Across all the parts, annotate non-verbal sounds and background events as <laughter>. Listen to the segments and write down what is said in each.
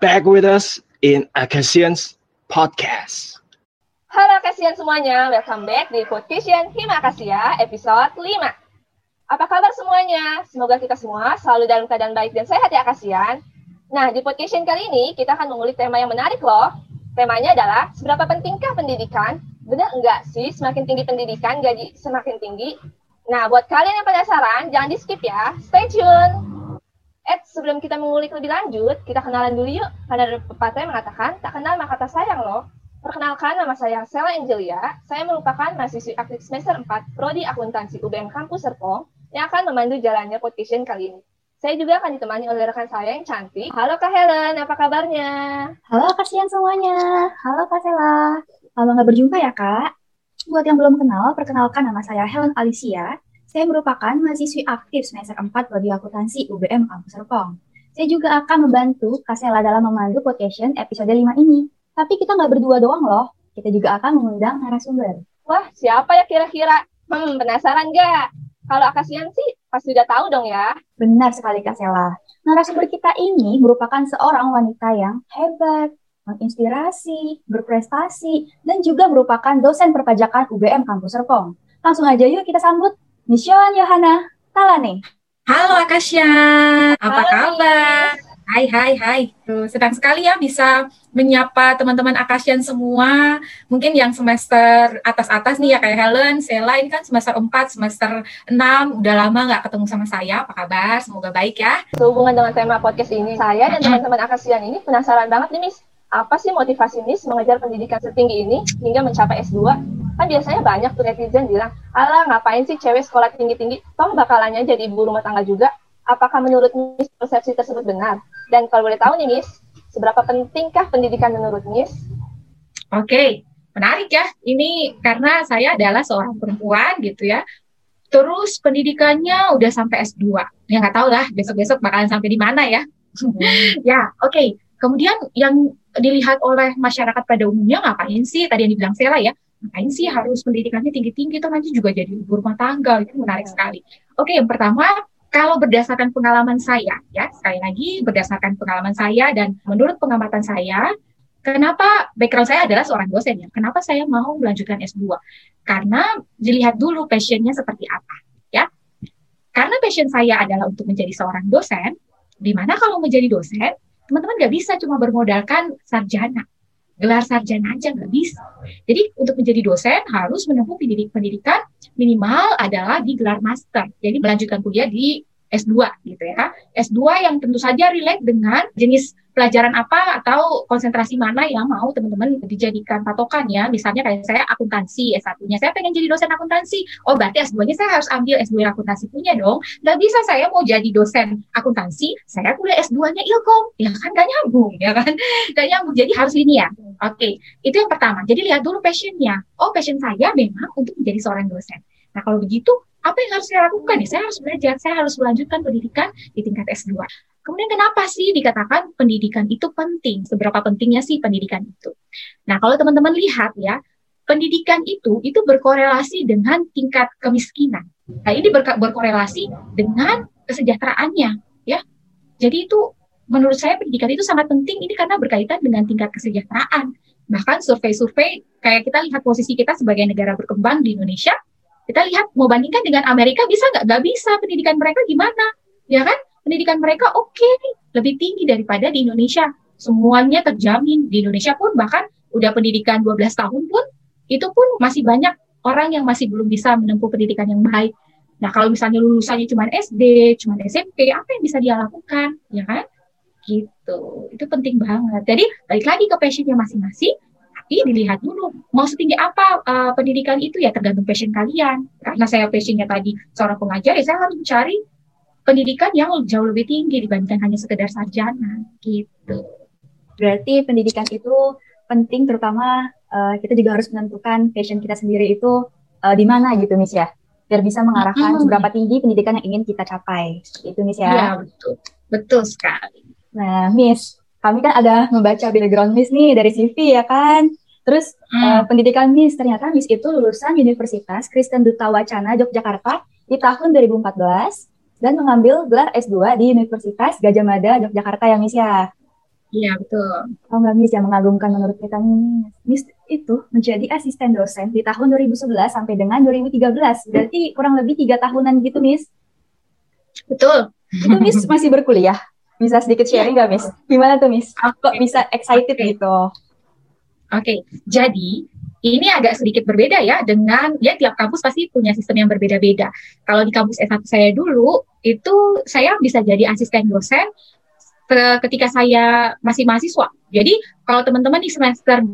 back with us in Akasians Podcast. Halo Akasian semuanya, welcome back di Podcastion Hima Akasia episode 5. Apa kabar semuanya? Semoga kita semua selalu dalam keadaan baik dan sehat ya Akasian. Nah, di Podcastion kali ini kita akan mengulik tema yang menarik loh. Temanya adalah, seberapa pentingkah pendidikan? Benar enggak sih semakin tinggi pendidikan, gaji semakin tinggi? Nah, buat kalian yang penasaran, jangan di-skip ya. Stay tune! Eh, sebelum kita mengulik lebih lanjut, kita kenalan dulu yuk. Karena ada pepatah mengatakan, tak kenal maka tak sayang loh. Perkenalkan, nama saya Sela Angelia. Saya merupakan mahasiswi aktif semester 4 Prodi Akuntansi UBM Kampus Serpong yang akan memandu jalannya podcast kali ini. Saya juga akan ditemani oleh rekan saya yang cantik. Halo Kak Helen, apa kabarnya? Halo kasihan semuanya. Halo Kak Sela. Lama nggak berjumpa ya Kak? Buat yang belum kenal, perkenalkan nama saya Helen Alicia. Saya merupakan mahasiswi aktif semester 4 Prodi Akuntansi UBM Kampus Serpong. Saya juga akan membantu Kasela dalam memandu podcast episode 5 ini. Tapi kita nggak berdua doang loh, kita juga akan mengundang narasumber. Wah, siapa ya kira-kira? Hmm, penasaran nggak? Kalau Akasian sih pasti udah tahu dong ya. Benar sekali Kasela. Narasumber kita ini merupakan seorang wanita yang hebat, menginspirasi, berprestasi, dan juga merupakan dosen perpajakan UBM Kampus Serpong. Langsung aja yuk kita sambut Mission Yohana Talane. Halo Akasya, apa Halo, kabar? Hai, hai, hai. Tuh, senang sekali ya bisa menyapa teman-teman Akasian semua. Mungkin yang semester atas-atas nih ya kayak Helen, Sela ini kan semester 4, semester 6, udah lama nggak ketemu sama saya. Apa kabar? Semoga baik ya. Sehubungan dengan tema podcast ini, saya dan teman-teman Akasian ini penasaran banget nih, Miss. Apa sih motivasi Miss mengejar pendidikan setinggi ini hingga mencapai S2? Kan biasanya banyak tuh netizen bilang, alah ngapain sih cewek sekolah tinggi-tinggi, toh bakalannya jadi ibu rumah tangga juga. Apakah menurut Miss persepsi tersebut benar? Dan kalau boleh tahu nih Miss, seberapa pentingkah pendidikan menurut Miss? Oke, menarik ya. Ini karena saya adalah seorang perempuan gitu ya. Terus pendidikannya udah sampai S2. Ya nggak tahu lah besok-besok bakalan sampai di mana ya. <laughs> ya, oke. Kemudian yang dilihat oleh masyarakat pada umumnya ngapain sih? Tadi yang dibilang Sela ya, ngapain sih harus pendidikannya tinggi-tinggi? Itu nanti juga jadi ibu rumah tangga itu menarik sekali. Oke, yang pertama kalau berdasarkan pengalaman saya ya sekali lagi berdasarkan pengalaman saya dan menurut pengamatan saya kenapa background saya adalah seorang dosen ya? Kenapa saya mau melanjutkan S2 karena dilihat dulu passionnya seperti apa ya. Karena passion saya adalah untuk menjadi seorang dosen di mana kalau menjadi dosen teman-teman nggak bisa cuma bermodalkan sarjana gelar sarjana aja nggak bisa. Jadi untuk menjadi dosen harus menempuh pendidik pendidikan minimal adalah di gelar master. Jadi melanjutkan kuliah di S2 gitu ya. S2 yang tentu saja relate dengan jenis pelajaran apa atau konsentrasi mana yang mau teman-teman dijadikan patokan ya. Misalnya kayak saya akuntansi S1-nya, saya pengen jadi dosen akuntansi. Oh berarti S2-nya saya harus ambil S2 akuntansi punya dong. Gak bisa saya mau jadi dosen akuntansi, saya kuliah S2-nya ilkom. Ya kan gak nyambung ya kan. <laughs> Gak nyambung, jadi harus linear. Oke, itu yang pertama. Jadi lihat dulu passionnya. Oh passion saya memang untuk menjadi seorang dosen. Nah kalau begitu, apa yang harus saya lakukan? Ya, saya harus belajar, saya harus melanjutkan pendidikan di tingkat S2. Kemudian kenapa sih dikatakan pendidikan itu penting? Seberapa pentingnya sih pendidikan itu? Nah, kalau teman-teman lihat ya, pendidikan itu itu berkorelasi dengan tingkat kemiskinan. Nah, ini ber berkorelasi dengan kesejahteraannya, ya. Jadi itu menurut saya pendidikan itu sangat penting ini karena berkaitan dengan tingkat kesejahteraan. Bahkan survei-survei kayak kita lihat posisi kita sebagai negara berkembang di Indonesia, kita lihat mau bandingkan dengan Amerika bisa nggak? Nggak bisa pendidikan mereka gimana, ya kan? pendidikan mereka oke okay, lebih tinggi daripada di Indonesia. Semuanya terjamin di Indonesia pun bahkan udah pendidikan 12 tahun pun itu pun masih banyak orang yang masih belum bisa menempuh pendidikan yang baik. Nah, kalau misalnya lulusannya cuma SD, cuma SMP, apa yang bisa dia lakukan, ya kan? Gitu. Itu penting banget. Jadi, balik lagi ke passionnya masing-masing, tapi dilihat dulu mau setinggi apa uh, pendidikan itu ya tergantung passion kalian. Karena saya passionnya tadi seorang pengajar, ya saya harus mencari pendidikan yang jauh lebih tinggi dibandingkan hanya sekedar sarjana gitu. Berarti pendidikan itu penting terutama uh, kita juga harus menentukan passion kita sendiri itu uh, di mana gitu Miss ya. Biar bisa mengarahkan hmm. seberapa tinggi pendidikan yang ingin kita capai. Itu Miss ya. Iya, betul. Betul sekali. Nah, Miss, kami kan ada membaca background Miss nih dari CV ya kan. Terus hmm. uh, pendidikan Miss ternyata Miss itu lulusan Universitas Kristen Duta Wacana Yogyakarta di tahun 2014 dan mengambil gelar S2 di Universitas Gajah Mada Yogyakarta ya Miss ya. Iya, betul. Oh nggak Miss yang mengagumkan menurut kita nih. Miss itu menjadi asisten dosen di tahun 2011 sampai dengan 2013. Berarti kurang lebih tiga tahunan gitu Miss. Betul. Itu Miss <laughs> masih berkuliah. Bisa sedikit sharing nggak Miss? Gimana tuh Miss? Kok bisa excited Oke. gitu? Oke, jadi ini agak sedikit berbeda ya dengan ya tiap kampus pasti punya sistem yang berbeda-beda. Kalau di kampus S1 saya dulu itu saya bisa jadi asisten dosen ke- ketika saya masih mahasiswa. Jadi kalau teman-teman di semester 2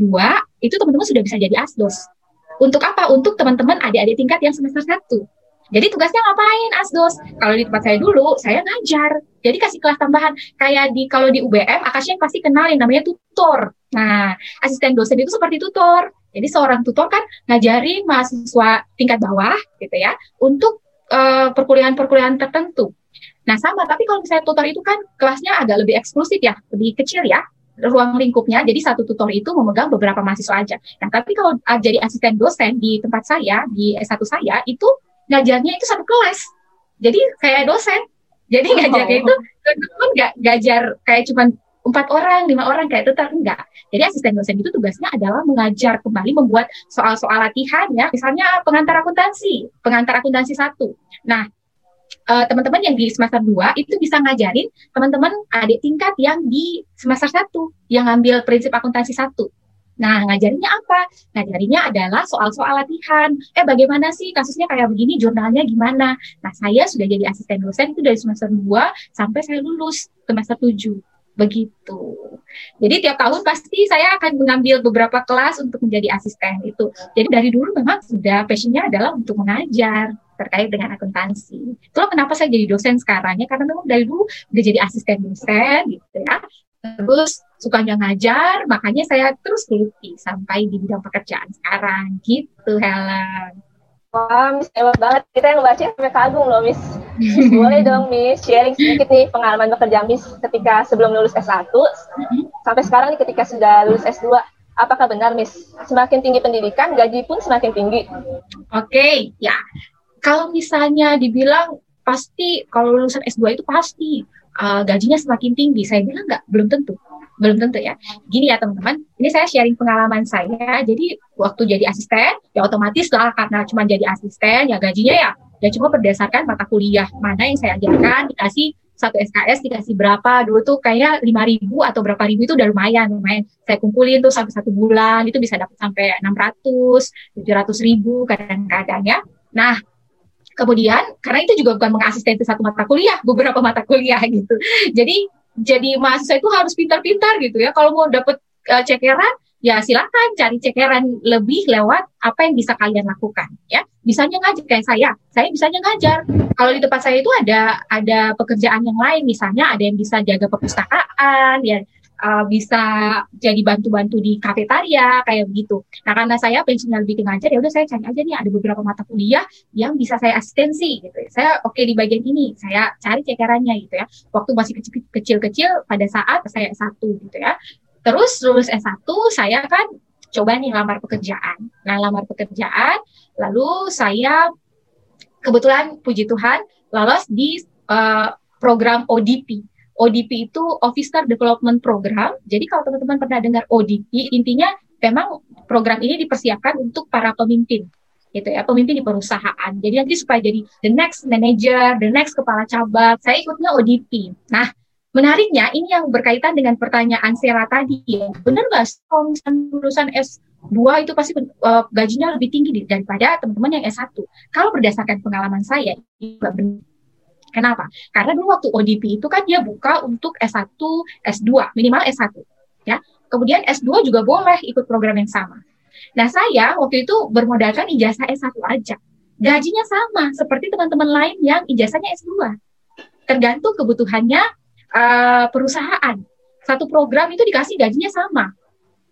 itu teman-teman sudah bisa jadi asdos. Untuk apa? Untuk teman-teman adik-adik tingkat yang semester 1. Jadi tugasnya ngapain asdos? Kalau di tempat saya dulu, saya ngajar. Jadi kasih kelas tambahan. Kayak di kalau di UBM, Akasya pasti kenal yang namanya tutor. Nah, asisten dosen itu seperti tutor. Jadi seorang tutor kan ngajarin mahasiswa tingkat bawah gitu ya untuk eh, perkuliahan-perkuliahan tertentu. Nah, sama tapi kalau misalnya tutor itu kan kelasnya agak lebih eksklusif ya, lebih kecil ya ruang lingkupnya. Jadi satu tutor itu memegang beberapa mahasiswa aja. Nah, tapi kalau ah, jadi asisten dosen di tempat saya di S1 saya itu ngajarnya itu satu kelas. Jadi kayak dosen. Jadi Oh. ngajarnya itu teman-teman nggak ngajar kayak cuman empat orang, lima orang kayak tutor enggak. Jadi asisten dosen itu tugasnya adalah mengajar kembali membuat soal-soal latihan ya, misalnya pengantar akuntansi, pengantar akuntansi satu. Nah, eh, teman-teman yang di semester 2 itu bisa ngajarin teman-teman adik tingkat yang di semester 1 yang ngambil prinsip akuntansi satu. Nah, ngajarinnya apa? Ngajarinnya adalah soal-soal latihan. Eh, bagaimana sih kasusnya kayak begini, jurnalnya gimana? Nah, saya sudah jadi asisten dosen itu dari semester 2 sampai saya lulus semester 7. Begitu. Jadi tiap tahun pasti saya akan mengambil beberapa kelas untuk menjadi asisten itu. Jadi dari dulu memang sudah passionnya adalah untuk mengajar terkait dengan akuntansi. Itulah kenapa saya jadi dosen sekarang ya karena memang dari dulu udah jadi asisten dosen gitu ya. Terus sukanya ngajar, makanya saya terus geluti sampai di bidang pekerjaan sekarang gitu Helen. Wah, Miss hebat banget. Kita yang baca sampai kagum loh, Miss. <laughs> Boleh dong, Miss, sharing sedikit nih pengalaman bekerja Miss ketika sebelum lulus S1 sampai sekarang nih ketika sudah lulus S2. Apakah benar, Miss? Semakin tinggi pendidikan, gaji pun semakin tinggi. Oke, ya. Kalau misalnya dibilang pasti kalau lulusan S2 itu pasti uh, gajinya semakin tinggi. Saya bilang nggak, belum tentu. Belum tentu ya. Gini ya teman-teman, ini saya sharing pengalaman saya. Jadi waktu jadi asisten, ya otomatis lah karena cuma jadi asisten, ya gajinya ya ya cuma berdasarkan mata kuliah mana yang saya ajarkan dikasih satu SKS dikasih berapa dulu tuh kayak lima ribu atau berapa ribu itu udah lumayan lumayan saya kumpulin tuh sampai satu bulan itu bisa dapat sampai 600 700 ribu kadang-kadang ya nah kemudian karena itu juga bukan mengasistenti satu mata kuliah beberapa mata kuliah gitu. Jadi jadi mahasiswa itu harus pintar-pintar gitu ya. Kalau mau dapat uh, cekeran ya silakan cari cekeran lebih lewat apa yang bisa kalian lakukan ya. Bisanya ngajar kayak saya. Saya bisanya ngajar. Kalau di tempat saya itu ada ada pekerjaan yang lain. Misalnya ada yang bisa jaga perpustakaan ya uh, bisa jadi bantu-bantu di kafetaria kayak begitu nah karena saya pensiunnya lebih ke ngajar ya udah saya cari aja nih ada beberapa mata kuliah yang bisa saya asistensi gitu ya. saya oke di bagian ini saya cari cekerannya gitu ya waktu masih kecil-kecil pada saat saya S1 gitu ya Terus lulus S1 saya kan coba nih lamar pekerjaan. Nah, lamar pekerjaan, lalu saya kebetulan puji Tuhan lolos di uh, program ODP. ODP itu Officer Development Program. Jadi kalau teman-teman pernah dengar ODP, intinya memang program ini dipersiapkan untuk para pemimpin gitu ya, pemimpin di perusahaan. Jadi nanti supaya jadi the next manager, the next kepala cabang, saya ikutnya ODP. Nah, Menariknya, ini yang berkaitan dengan pertanyaan Sera tadi. Benar nggak kalau lulusan S2 itu pasti uh, gajinya lebih tinggi daripada teman-teman yang S1? Kalau berdasarkan pengalaman saya, nggak benar. Kenapa? Karena dulu waktu ODP itu kan dia buka untuk S1, S2, minimal S1. ya. Kemudian S2 juga boleh ikut program yang sama. Nah, saya waktu itu bermodalkan ijazah S1 aja. Gajinya sama seperti teman-teman lain yang ijazahnya S2. Tergantung kebutuhannya uh, perusahaan. Satu program itu dikasih gajinya sama.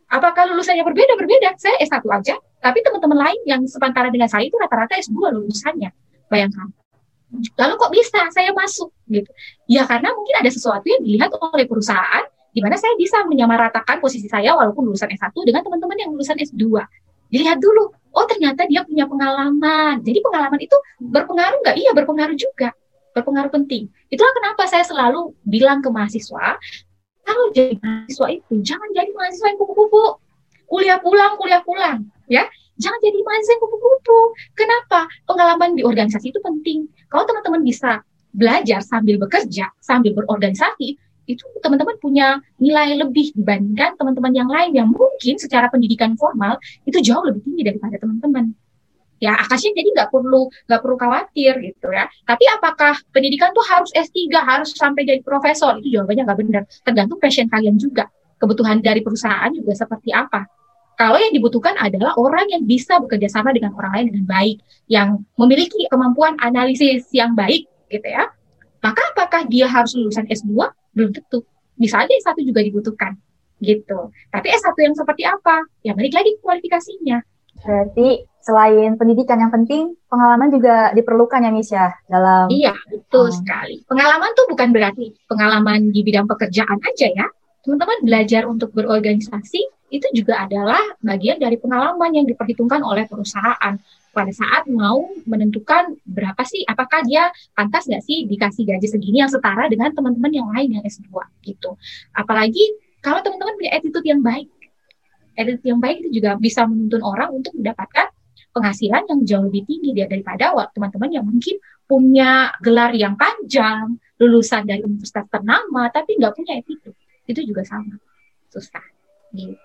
Apakah lulusannya berbeda? Berbeda. Saya S1 aja, tapi teman-teman lain yang sepantaran dengan saya itu rata-rata S2 lulusannya. Bayangkan. Lalu kok bisa saya masuk gitu? Ya karena mungkin ada sesuatu yang dilihat oleh perusahaan di mana saya bisa menyamaratakan posisi saya walaupun lulusan S1 dengan teman-teman yang lulusan S2. Dilihat dulu, oh ternyata dia punya pengalaman. Jadi pengalaman itu berpengaruh nggak? Iya berpengaruh juga berpengaruh penting. Itulah kenapa saya selalu bilang ke mahasiswa, kalau jadi mahasiswa itu jangan jadi mahasiswa yang kupu-kupu. Kuliah pulang, kuliah pulang, ya. Jangan jadi yang kupu-kupu. Kenapa? Pengalaman di organisasi itu penting. Kalau teman-teman bisa belajar sambil bekerja, sambil berorganisasi, itu teman-teman punya nilai lebih dibandingkan teman-teman yang lain yang mungkin secara pendidikan formal itu jauh lebih tinggi daripada teman-teman. Ya, Akasia jadi nggak perlu nggak perlu khawatir gitu ya. Tapi apakah pendidikan tuh harus S3, harus sampai jadi profesor? Itu jawabannya nggak benar. Tergantung passion kalian juga. Kebutuhan dari perusahaan juga seperti apa. Kalau yang dibutuhkan adalah orang yang bisa bekerja sama dengan orang lain dengan baik, yang memiliki kemampuan analisis yang baik gitu ya. Maka apakah dia harus lulusan S2? belum tentu. Bisa aja S1 juga dibutuhkan gitu. Tapi S1 yang seperti apa? Ya balik lagi kualifikasinya. Berarti selain pendidikan yang penting, pengalaman juga diperlukan ya Miss ya dalam Iya, betul Oh. sekali. Pengalaman tuh bukan berarti pengalaman di bidang pekerjaan aja ya. Teman-teman belajar untuk berorganisasi itu juga adalah bagian dari pengalaman yang diperhitungkan oleh perusahaan pada saat mau menentukan berapa sih, apakah dia pantas nggak sih dikasih gaji segini yang setara dengan teman-teman yang lain yang S2 gitu. Apalagi kalau teman-teman punya attitude yang baik. Attitude yang baik itu juga bisa menuntun orang untuk mendapatkan penghasilan yang jauh lebih tinggi dia daripada teman-teman yang mungkin punya gelar yang panjang, lulusan dari universitas ternama, tapi nggak punya attitude. Itu juga sama. Susah. Gitu.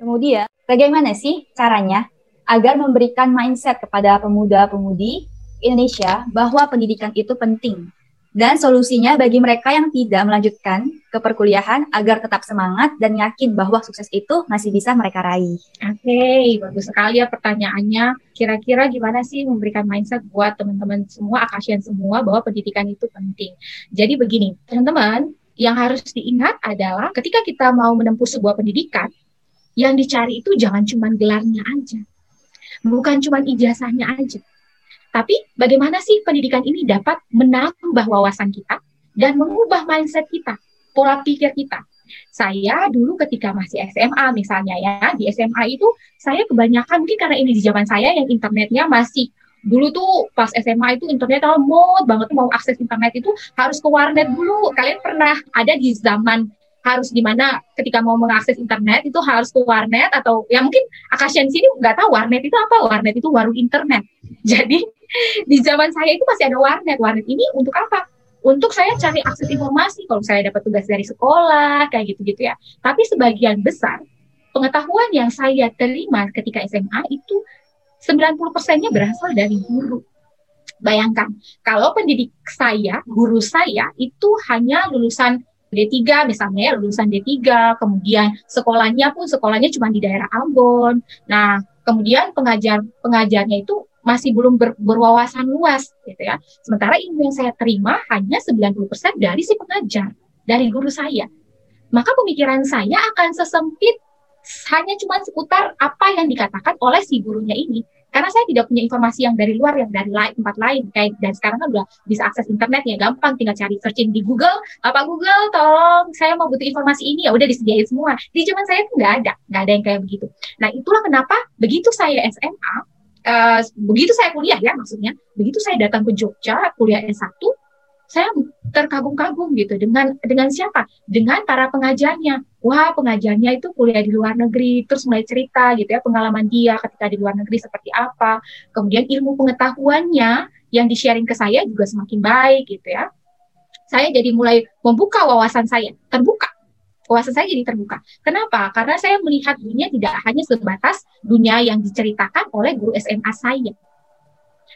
Kemudian, bagaimana sih caranya agar memberikan mindset kepada pemuda-pemudi Indonesia bahwa pendidikan itu penting? Dan solusinya bagi mereka yang tidak melanjutkan ke perkuliahan agar tetap semangat dan yakin bahwa sukses itu masih bisa mereka raih. Oke, bagus sekali ya pertanyaannya. Kira-kira gimana sih memberikan mindset buat teman-teman semua, Akasian semua, bahwa pendidikan itu penting. Jadi begini, teman-teman, yang harus diingat adalah ketika kita mau menempuh sebuah pendidikan, yang dicari itu jangan cuma gelarnya aja. Bukan cuma ijazahnya aja. Tapi bagaimana sih pendidikan ini dapat menambah wawasan kita dan mengubah mindset kita, pola pikir kita. Saya dulu ketika masih SMA misalnya ya, di SMA itu saya kebanyakan mungkin karena ini di zaman saya yang internetnya masih dulu tuh pas SMA itu internet lemot banget tuh mau akses internet itu harus ke warnet dulu. Kalian pernah ada di zaman harus di mana ketika mau mengakses internet itu harus ke warnet atau ya mungkin Akasian sini nggak tahu warnet itu apa warnet itu warung internet. <laughs> Jadi di zaman saya itu masih ada warnet. Warnet ini untuk apa? Untuk saya cari akses informasi. Kalau saya dapat tugas dari sekolah kayak gitu-gitu ya. Tapi sebagian besar pengetahuan yang saya terima ketika SMA itu 90 persennya berasal dari guru bayangkan kalau pendidik saya guru saya itu hanya lulusan D3 misalnya ya, lulusan D3, kemudian sekolahnya pun sekolahnya cuma di daerah Ambon. Nah, kemudian pengajar pengajarnya itu masih belum ber, berwawasan luas gitu ya. Sementara ilmu yang saya terima hanya 90% dari si pengajar, dari guru saya. Maka pemikiran saya akan sesempit hanya cuma seputar apa yang dikatakan oleh si gurunya ini. Karena saya tidak punya informasi yang dari luar yang dari lain, tempat lain kayak dan sekarang kan udah bisa akses internet ya gampang tinggal cari searching di Google. Apa Google tolong saya mau butuh informasi ini. Ya udah disediain semua. Di zaman saya tuh nggak ada nggak ada yang kayak begitu. Nah itulah kenapa begitu saya SMA uh, begitu saya kuliah ya maksudnya begitu saya datang ke Jogja kuliah S1 saya terkagum-kagum gitu dengan dengan siapa? Dengan para pengajarnya. Wah, pengajarnya itu kuliah di luar negeri, terus mulai cerita gitu ya pengalaman dia ketika di luar negeri seperti apa. Kemudian ilmu pengetahuannya yang di-sharing ke saya juga semakin baik gitu ya. Saya jadi mulai membuka wawasan saya, terbuka. Wawasan saya jadi terbuka. Kenapa? Karena saya melihat dunia tidak hanya sebatas dunia yang diceritakan oleh guru SMA saya.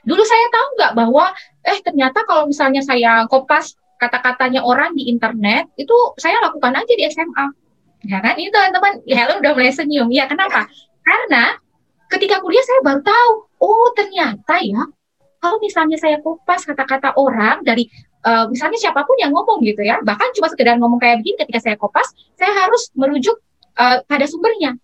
Dulu saya tahu nggak bahwa eh ternyata kalau misalnya saya kopas kata-katanya orang di internet itu saya lakukan aja di SMA. Ya kan? Ini teman-teman, ya Helen udah mulai senyum. Ya kenapa? Karena ketika kuliah saya baru tahu, oh ternyata ya kalau misalnya saya kopas kata-kata orang dari uh, misalnya siapa pun yang ngomong gitu ya, bahkan cuma sekedar ngomong kayak begini ketika saya kopas, saya harus merujuk uh, pada sumbernya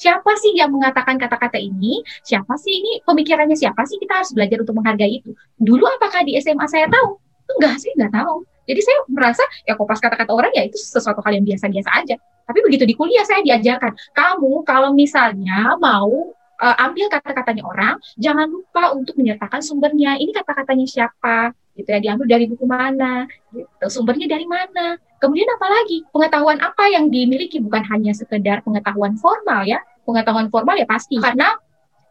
siapa sih yang mengatakan kata-kata ini? Siapa sih ini pemikirannya siapa sih? Kita harus belajar untuk menghargai itu. Dulu apakah di SMA saya tahu? Enggak sih, enggak tahu. Jadi saya merasa ya kopas kata-kata orang ya itu sesuatu hal yang biasa-biasa aja. Tapi begitu di kuliah saya diajarkan, kamu kalau misalnya mau uh, ambil kata-katanya orang, jangan lupa untuk menyertakan sumbernya. Ini kata-katanya siapa? gitu ya diambil dari buku mana? Gitu. Sumbernya dari mana? Kemudian apalagi pengetahuan apa yang dimiliki? Bukan hanya sekedar pengetahuan formal ya. Pengetahuan formal ya pasti. Karena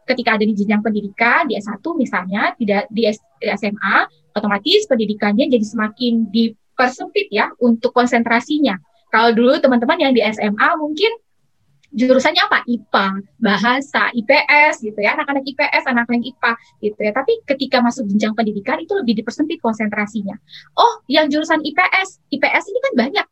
ketika ada di jenjang pendidikan di S1 misalnya tidak di SMA otomatis pendidikannya jadi semakin dipersempit ya untuk konsentrasinya. Kalau dulu teman-teman yang di SMA mungkin jurusannya apa? IPA, bahasa, IPS gitu ya, anak-anak IPS, anak-anak IPA gitu ya. Tapi ketika masuk jenjang pendidikan itu lebih dipersempit konsentrasinya. Oh, yang jurusan IPS, IPS ini kan banyak.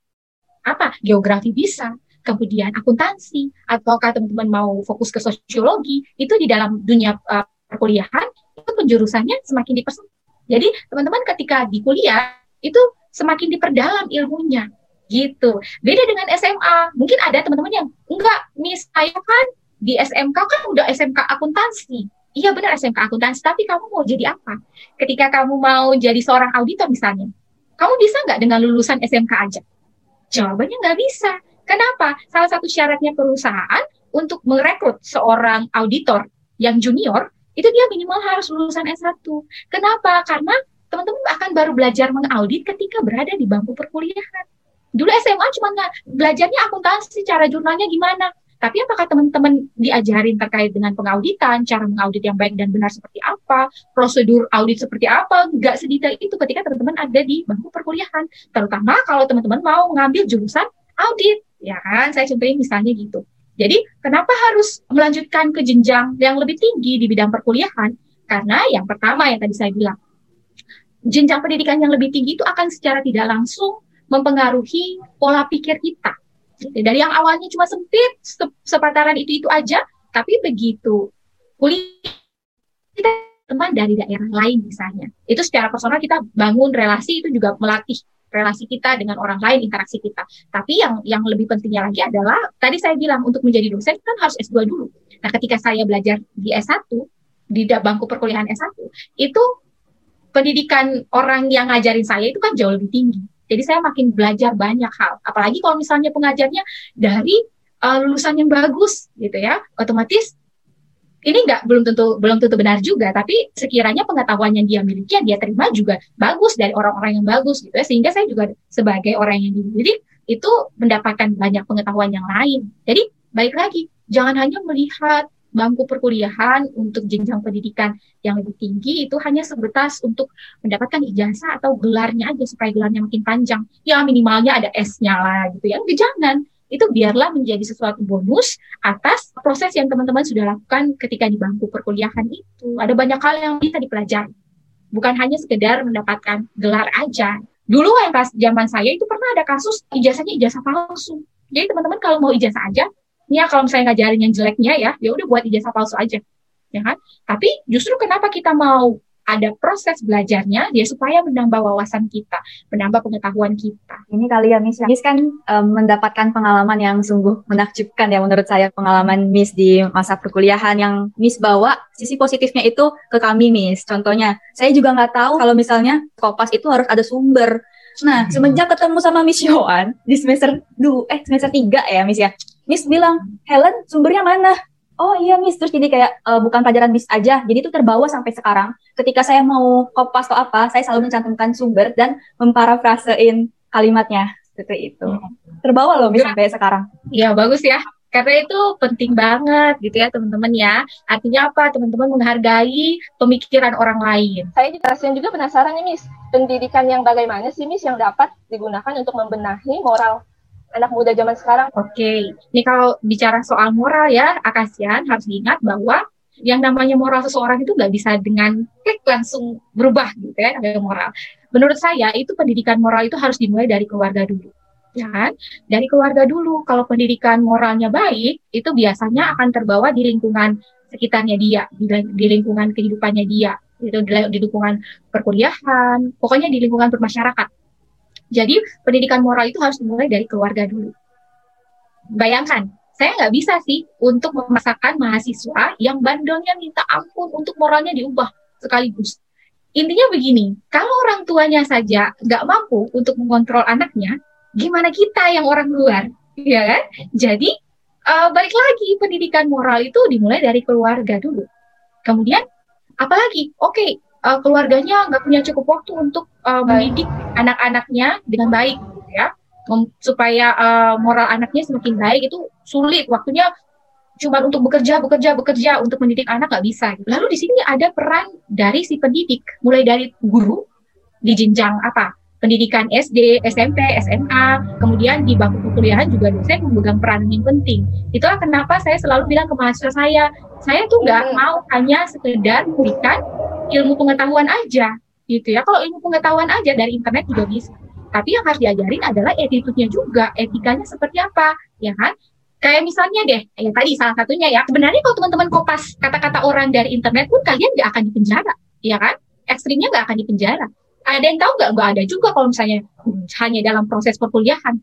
Apa? Geografi bisa, kemudian akuntansi, ataukah teman-teman mau fokus ke sosiologi, itu di dalam dunia uh, perkuliahan, itu penjurusannya semakin dipersempit. Jadi teman-teman ketika di kuliah, itu semakin diperdalam ilmunya gitu. Beda dengan SMA. Mungkin ada teman-teman yang enggak, Miss, saya kan di SMK kan udah SMK akuntansi. Iya benar SMK akuntansi, tapi kamu mau jadi apa? Ketika kamu mau jadi seorang auditor misalnya, kamu bisa nggak dengan lulusan SMK aja? Jawabannya nggak bisa. Kenapa? Salah satu syaratnya perusahaan untuk merekrut seorang auditor yang junior, itu dia minimal harus lulusan S1. Kenapa? Karena teman-teman akan baru belajar mengaudit ketika berada di bangku perkuliahan Dulu SMA cuma belajarnya akuntansi, cara jurnalnya gimana. Tapi apakah teman-teman diajarin terkait dengan pengauditan, cara mengaudit yang baik dan benar seperti apa, prosedur audit seperti apa? Enggak sedetail itu ketika teman-teman ada di bangku perkuliahan. Terutama kalau teman-teman mau mengambil jurusan audit, ya kan? Saya contohin misalnya gitu. Jadi kenapa harus melanjutkan ke jenjang yang lebih tinggi di bidang perkuliahan? Karena yang pertama yang tadi saya bilang, jenjang pendidikan yang lebih tinggi itu akan secara tidak langsung mempengaruhi pola pikir kita. Dari yang awalnya cuma sempit, sepataran itu-itu aja, tapi begitu kuliah kita teman dari daerah lain misalnya. Itu secara personal kita bangun relasi itu juga melatih relasi kita dengan orang lain, interaksi kita. Tapi yang yang lebih pentingnya lagi adalah tadi saya bilang untuk menjadi dosen kan harus S2 dulu. Nah, ketika saya belajar di S1 di bangku perkuliahan S1 itu pendidikan orang yang ngajarin saya itu kan jauh lebih tinggi jadi saya makin belajar banyak hal. Apalagi kalau misalnya pengajarnya dari uh, lulusan yang bagus gitu ya, otomatis ini nggak belum tentu belum tentu benar juga, tapi sekiranya pengetahuan yang dia miliki dia terima juga bagus dari orang-orang yang bagus gitu ya, sehingga saya juga sebagai orang yang dididik itu mendapatkan banyak pengetahuan yang lain. Jadi balik lagi, jangan hanya melihat bangku perkuliahan untuk jenjang pendidikan yang lebih tinggi itu hanya sebatas untuk mendapatkan ijazah atau gelarnya aja supaya gelarnya makin panjang. Ya minimalnya ada S-nya lah gitu ya. Jangan. Itu biarlah menjadi sesuatu bonus atas proses yang teman-teman sudah lakukan ketika di bangku perkuliahan itu. Ada banyak hal yang bisa dipelajari. Bukan hanya sekedar mendapatkan gelar aja. Dulu yang pas zaman saya itu pernah ada kasus ijazahnya ijazah palsu. Jadi teman-teman kalau mau ijazah aja, ya kalau misalnya ngajarin yang jeleknya ya ya udah buat ijazah palsu aja ya kan tapi justru kenapa kita mau ada proses belajarnya dia supaya menambah wawasan kita, menambah pengetahuan kita. Ini kali ya Miss, Miss kan um, mendapatkan pengalaman yang sungguh menakjubkan ya menurut saya pengalaman Miss di masa perkuliahan yang Miss bawa sisi positifnya itu ke kami Miss. Contohnya, saya juga nggak tahu kalau misalnya kopas itu harus ada sumber. Nah, semenjak ketemu sama Miss Yohan di semester 2, eh semester 3 ya Miss ya, Miss bilang, Helen sumbernya mana? Oh iya Miss, terus jadi kayak uh, bukan pelajaran Miss aja, jadi itu terbawa sampai sekarang. Ketika saya mau kopas atau apa, saya selalu mencantumkan sumber dan memparafrasein kalimatnya seperti itu. Terbawa loh Miss sampai sekarang. Iya bagus ya. Karena itu penting banget gitu ya teman-teman ya. Artinya apa? Teman-teman menghargai pemikiran orang lain. Saya juga, saya juga penasaran nih Miss, pendidikan yang bagaimana sih Miss yang dapat digunakan untuk membenahi moral anak muda zaman sekarang. Oke, ini kalau bicara soal moral ya, Akasian harus diingat bahwa yang namanya moral seseorang itu nggak bisa dengan klik langsung berubah gitu ya, ada moral. Menurut saya itu pendidikan moral itu harus dimulai dari keluarga dulu. Ya kan? Dari keluarga dulu. Kalau pendidikan moralnya baik, itu biasanya akan terbawa di lingkungan sekitarnya dia, di, di lingkungan kehidupannya dia, itu di, di lingkungan perkuliahan, pokoknya di lingkungan bermasyarakat. Jadi pendidikan moral itu harus dimulai dari keluarga dulu. Bayangkan, saya nggak bisa sih untuk memasakkan mahasiswa yang bandelnya minta ampun untuk moralnya diubah sekaligus. Intinya begini, kalau orang tuanya saja nggak mampu untuk mengontrol anaknya, gimana kita yang orang luar, ya kan? Jadi uh, balik lagi pendidikan moral itu dimulai dari keluarga dulu. Kemudian apalagi, oke, okay, uh, keluarganya nggak punya cukup waktu untuk uh, mendidik anak-anaknya dengan baik gitu ya. Mem- supaya uh, moral anaknya semakin baik itu sulit. Waktunya cuma untuk bekerja bekerja bekerja untuk mendidik anak nggak bisa lalu di sini ada peran dari si pendidik. Mulai dari guru di jenjang apa? Pendidikan SD, SMP, SMA, kemudian di bangku perkuliahan juga dosen memegang peran yang penting. Itulah kenapa saya selalu bilang ke mahasiswa saya, saya tuh nggak mau hanya sekedar memberikan ilmu pengetahuan aja, gitu ya. Kalau ilmu pengetahuan aja dari internet juga bisa. Tapi yang harus diajarin adalah attitude-nya juga, etikanya seperti apa, ya kan? Kayak misalnya deh, ya tadi salah satunya ya, sebenarnya kalau teman-teman kopas kata-kata orang dari internet pun kalian nggak akan dipenjara, ya kan? Ekstrimnya nggak akan dipenjara ada yang tahu nggak? Nggak ada juga kalau misalnya hanya dalam proses perkuliahan.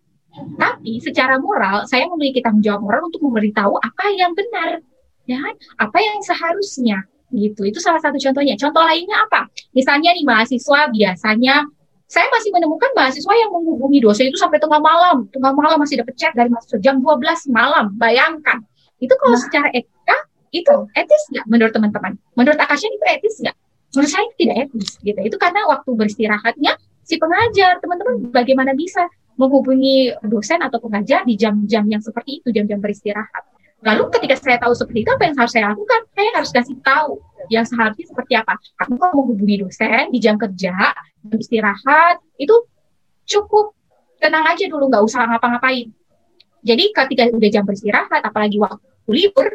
Tapi secara moral, saya memiliki tanggung jawab moral untuk memberitahu apa yang benar, ya kan? Apa yang seharusnya, gitu. Itu salah satu contohnya. Contoh lainnya apa? Misalnya nih mahasiswa biasanya saya masih menemukan mahasiswa yang menghubungi dosen itu sampai tengah malam. Tengah malam masih dapat chat dari mahasiswa jam 12 malam. Bayangkan. Itu kalau nah. secara etika, itu etis nggak menurut teman-teman? Menurut Akasya itu etis nggak? menurut saya tidak etis gitu itu karena waktu beristirahatnya si pengajar teman-teman bagaimana bisa menghubungi dosen atau pengajar di jam-jam yang seperti itu jam-jam beristirahat lalu ketika saya tahu seperti itu apa yang harus saya lakukan? Saya harus kasih tahu yang seharusnya seperti apa. Kamu kalau menghubungi dosen di jam kerja jam istirahat itu cukup. Tenang aja dulu nggak usah ngapa-ngapain. Jadi ketika udah jam beristirahat apalagi waktu libur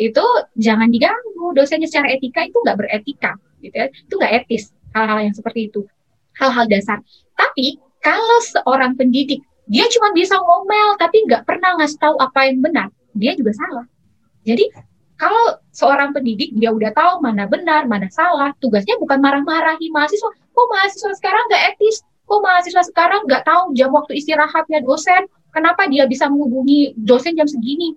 itu jangan diganggu. Dosennya secara etika itu nggak beretika gitu ya. Itu nggak etis hal-hal yang seperti itu. Hal-hal dasar. Tapi kalau seorang pendidik dia cuma bisa ngomel tapi nggak pernah ngasih tahu apa yang benar dia juga salah. Jadi kalau seorang pendidik dia udah tahu mana benar mana salah tugasnya bukan marah-marahi mahasiswa. Kok mahasiswa sekarang nggak etis? Kok mahasiswa sekarang nggak tahu jam waktu istirahatnya dosen? Kenapa dia bisa menghubungi dosen jam segini?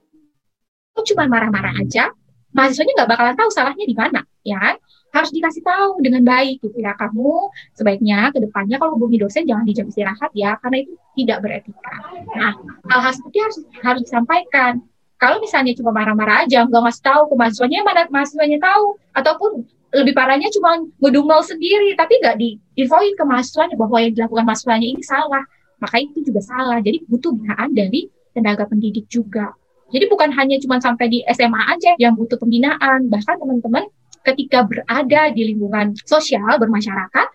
Kok cuma marah-marah aja? Mahasiswanya nggak bakalan tahu salahnya di mana ya kan? Harus dikasih tahu dengan baik gitu ya. Kamu sebaiknya ke depannya kalau hubungi dosen jangan di jam istirahat ya karena itu tidak beretika. Nah hal-hal seperti harus harus disampaikan. Kalau misalnya cuma marah-marah aja nggak ngasih tahu ke mahasiswanya mana mahasiswanya tahu. Ataupun lebih parahnya cuma ngedumel sendiri tapi nggak diinfoin ke mahasiswanya bahwa yang dilakukan mahasiswanya ini salah. Maka itu juga salah. Jadi butuh binaan dari tenaga pendidik juga. Jadi bukan hanya cuma sampai di SMA aja yang butuh pembinaan. Bahkan teman-teman ketika berada di lingkungan sosial bermasyarakat,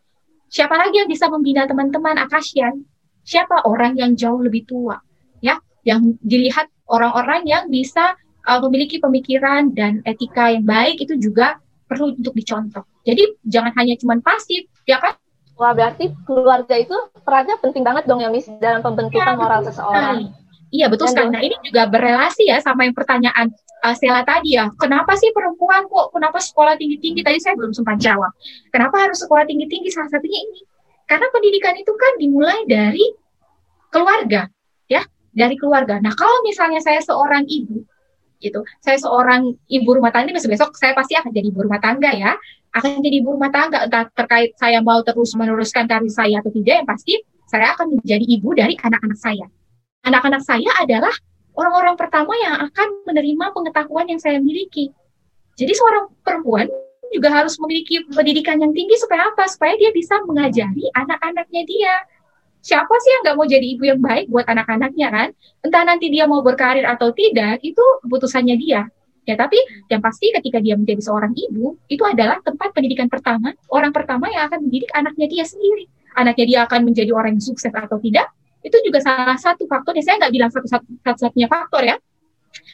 siapa lagi yang bisa membina teman-teman Akasian? Siapa orang yang jauh lebih tua, ya, yang dilihat orang-orang yang bisa uh, memiliki pemikiran dan etika yang baik itu juga perlu untuk dicontoh. Jadi jangan hanya cuman pasif, ya kan? Wah berarti keluarga itu perannya penting banget dong ya Miss dalam pembentukan ya, moral seseorang. Iya betul sekali. Nah ini juga berelasi ya sama yang pertanyaan uh, Stella tadi ya, kenapa sih perempuan kok, kenapa sekolah tinggi-tinggi? Tadi saya belum sempat jawab. Kenapa harus sekolah tinggi-tinggi? Salah satunya ini. Karena pendidikan itu kan dimulai dari keluarga, dari keluarga. Nah, kalau misalnya saya seorang ibu, gitu, saya seorang ibu rumah tangga, besok-besok saya pasti akan jadi ibu rumah tangga ya, akan jadi ibu rumah tangga, entah terkait saya mau terus meneruskan karir saya atau tidak, yang pasti saya akan menjadi ibu dari anak-anak saya. Anak-anak saya adalah orang-orang pertama yang akan menerima pengetahuan yang saya miliki. Jadi seorang perempuan juga harus memiliki pendidikan yang tinggi supaya apa? Supaya dia bisa mengajari anak-anaknya dia. Siapa sih yang nggak mau jadi ibu yang baik buat anak-anaknya kan? Entah nanti dia mau berkarir atau tidak, itu keputusannya dia. Ya, tapi yang pasti ketika dia menjadi seorang ibu, itu adalah tempat pendidikan pertama, orang pertama yang akan mendidik anaknya dia sendiri. Anaknya dia akan menjadi orang yang sukses atau tidak, itu juga salah satu faktor ya saya nggak bilang satu, satu, satu satunya faktor ya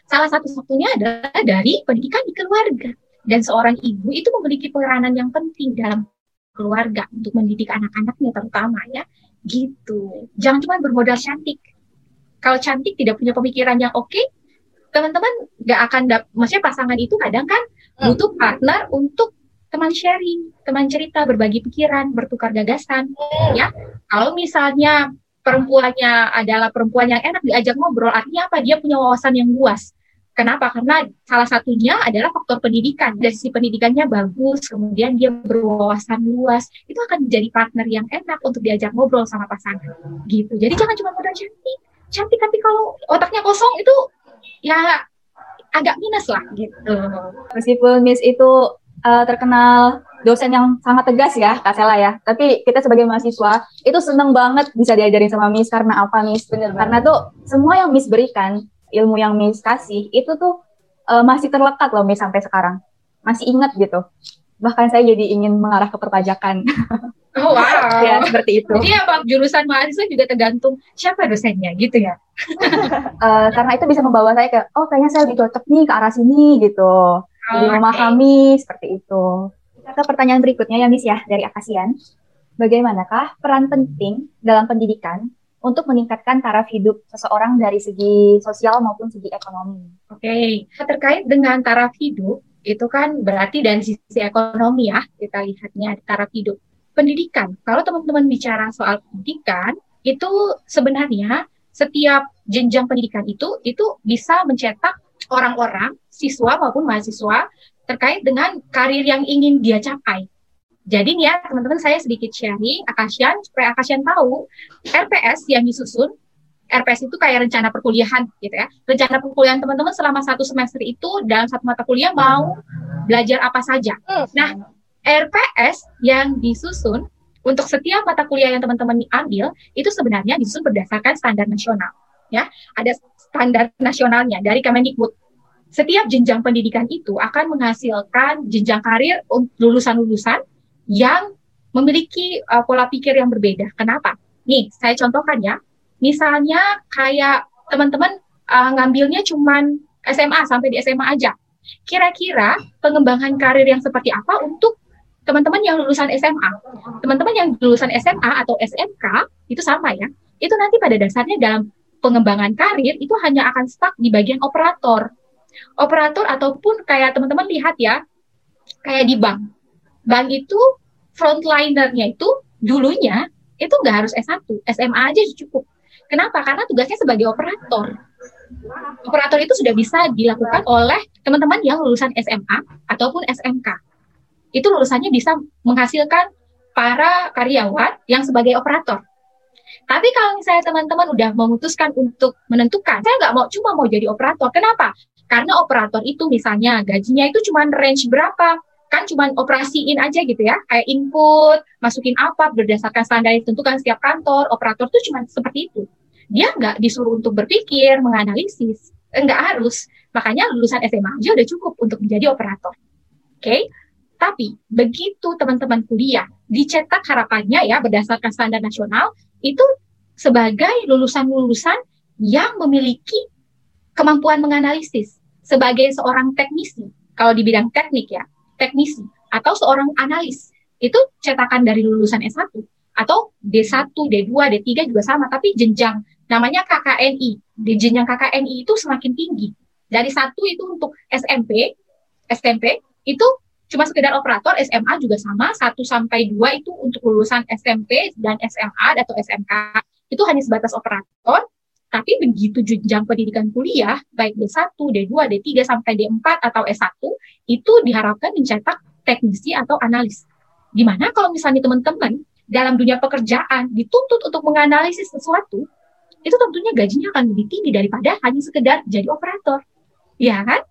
salah satu satunya adalah dari pendidikan di keluarga dan seorang ibu itu memiliki peranan yang penting dalam keluarga untuk mendidik anak-anaknya terutama ya gitu jangan cuma bermodal cantik kalau cantik tidak punya pemikiran yang oke okay, teman-teman nggak akan dap maksudnya pasangan itu kadang kan hmm. butuh partner untuk teman sharing, teman cerita, berbagi pikiran, bertukar gagasan, ya. Kalau misalnya perempuannya adalah perempuan yang enak diajak ngobrol, artinya apa? Dia punya wawasan yang luas. Kenapa? Karena salah satunya adalah faktor pendidikan. Dari sisi pendidikannya bagus, kemudian dia berwawasan luas, itu akan menjadi partner yang enak untuk diajak ngobrol sama pasangan. Gitu. Jadi jangan cuma modal cantik. Cantik tapi kalau otaknya kosong itu ya agak minus lah gitu. Meskipun Miss itu uh, terkenal dosen yang sangat tegas ya, Kak Sela ya. Tapi kita sebagai mahasiswa itu seneng banget bisa diajarin sama Miss karena apa Miss? Bener Karena tuh semua yang Miss berikan, ilmu yang Miss kasih itu tuh uh, masih terlekat loh Miss sampai sekarang. Masih ingat gitu. Bahkan saya jadi ingin mengarah ke perpajakan. Oh, wow. <laughs> ya, seperti itu. Jadi apa jurusan mahasiswa juga tergantung siapa dosennya gitu ya. uh, <laughs> karena itu bisa membawa saya ke oh kayaknya saya lebih cocok nih ke arah sini gitu. Jadi Oh, memahami seperti itu. Kita ke pertanyaan berikutnya ya Miss ya dari Akasian. Bagaimanakah peran penting dalam pendidikan untuk meningkatkan taraf hidup seseorang dari segi sosial maupun segi ekonomi? Oke, terkait dengan taraf hidup, itu kan berarti dari sisi ekonomi ya, kita lihatnya taraf hidup. Pendidikan, kalau teman-teman bicara soal pendidikan, itu sebenarnya setiap jenjang pendidikan itu, itu bisa mencetak orang-orang, siswa maupun mahasiswa, terkait dengan karir yang ingin dia capai. Jadi nih ya, teman-teman saya sedikit sharing, Akasian, supaya Akasian tahu, RPS yang disusun, RPS itu kayak rencana perkuliahan gitu ya. Rencana perkuliahan teman-teman selama satu semester itu dalam satu mata kuliah mau belajar apa saja. Nah, RPS yang disusun untuk setiap mata kuliah yang teman-teman ambil itu sebenarnya disusun berdasarkan standar nasional. Ya, ada standar nasionalnya dari Kemendikbud. Setiap jenjang pendidikan itu akan menghasilkan jenjang karir lulusan-lulusan yang memiliki uh, pola pikir yang berbeda. Kenapa? Nih, saya contohkan ya. Misalnya kayak teman-teman uh, ngambilnya cuman SMA sampai di SMA aja. Kira-kira pengembangan karir yang seperti apa untuk teman-teman yang lulusan SMA? Teman-teman yang lulusan SMA atau SMK itu sama ya. Itu nanti pada dasarnya dalam pengembangan karir itu hanya akan stuck di bagian operator. Operator ataupun kayak teman-teman lihat ya, kayak di bank. Bank itu frontlinernya itu dulunya itu nggak harus S1, SMA aja cukup. Kenapa? Karena tugasnya sebagai operator. Operator itu sudah bisa dilakukan oleh teman-teman yang lulusan SMA ataupun SMK. Itu lulusannya bisa menghasilkan para karyawan yang sebagai operator. Tapi kalau misalnya teman-teman udah memutuskan untuk menentukan, saya nggak mau cuma mau jadi operator. Kenapa? Karena operator itu misalnya gajinya itu cuma range berapa? Kan cuma operasiin aja gitu ya, kayak input, masukin apa berdasarkan standar yang ditentukan setiap kantor. Operator itu cuma seperti itu. Dia nggak disuruh untuk berpikir, menganalisis. Nggak harus. Makanya lulusan SMA aja udah cukup untuk menjadi operator. Oke? Okay? Tapi begitu teman-teman kuliah dicetak harapannya ya berdasarkan standar nasional itu sebagai lulusan-lulusan yang memiliki kemampuan menganalisis sebagai seorang teknisi kalau di bidang teknik ya teknisi atau seorang analis itu cetakan dari lulusan S1 atau D1, D2, D3 juga sama tapi jenjang namanya KKNI di jenjang KKNI itu semakin tinggi. Dari satu itu untuk SMP SMP itu cuma sekedar operator SMA juga sama 1 sampai 2 itu untuk lulusan SMP dan SMA atau SMK itu hanya sebatas operator tapi begitu jenjang pendidikan kuliah baik D1, D2, D3 sampai D4 atau S1 itu diharapkan mencetak teknisi atau analis. Di mana kalau misalnya teman-teman dalam dunia pekerjaan dituntut untuk menganalisis sesuatu, itu tentunya gajinya akan lebih tinggi daripada hanya sekedar jadi operator. Ya kan?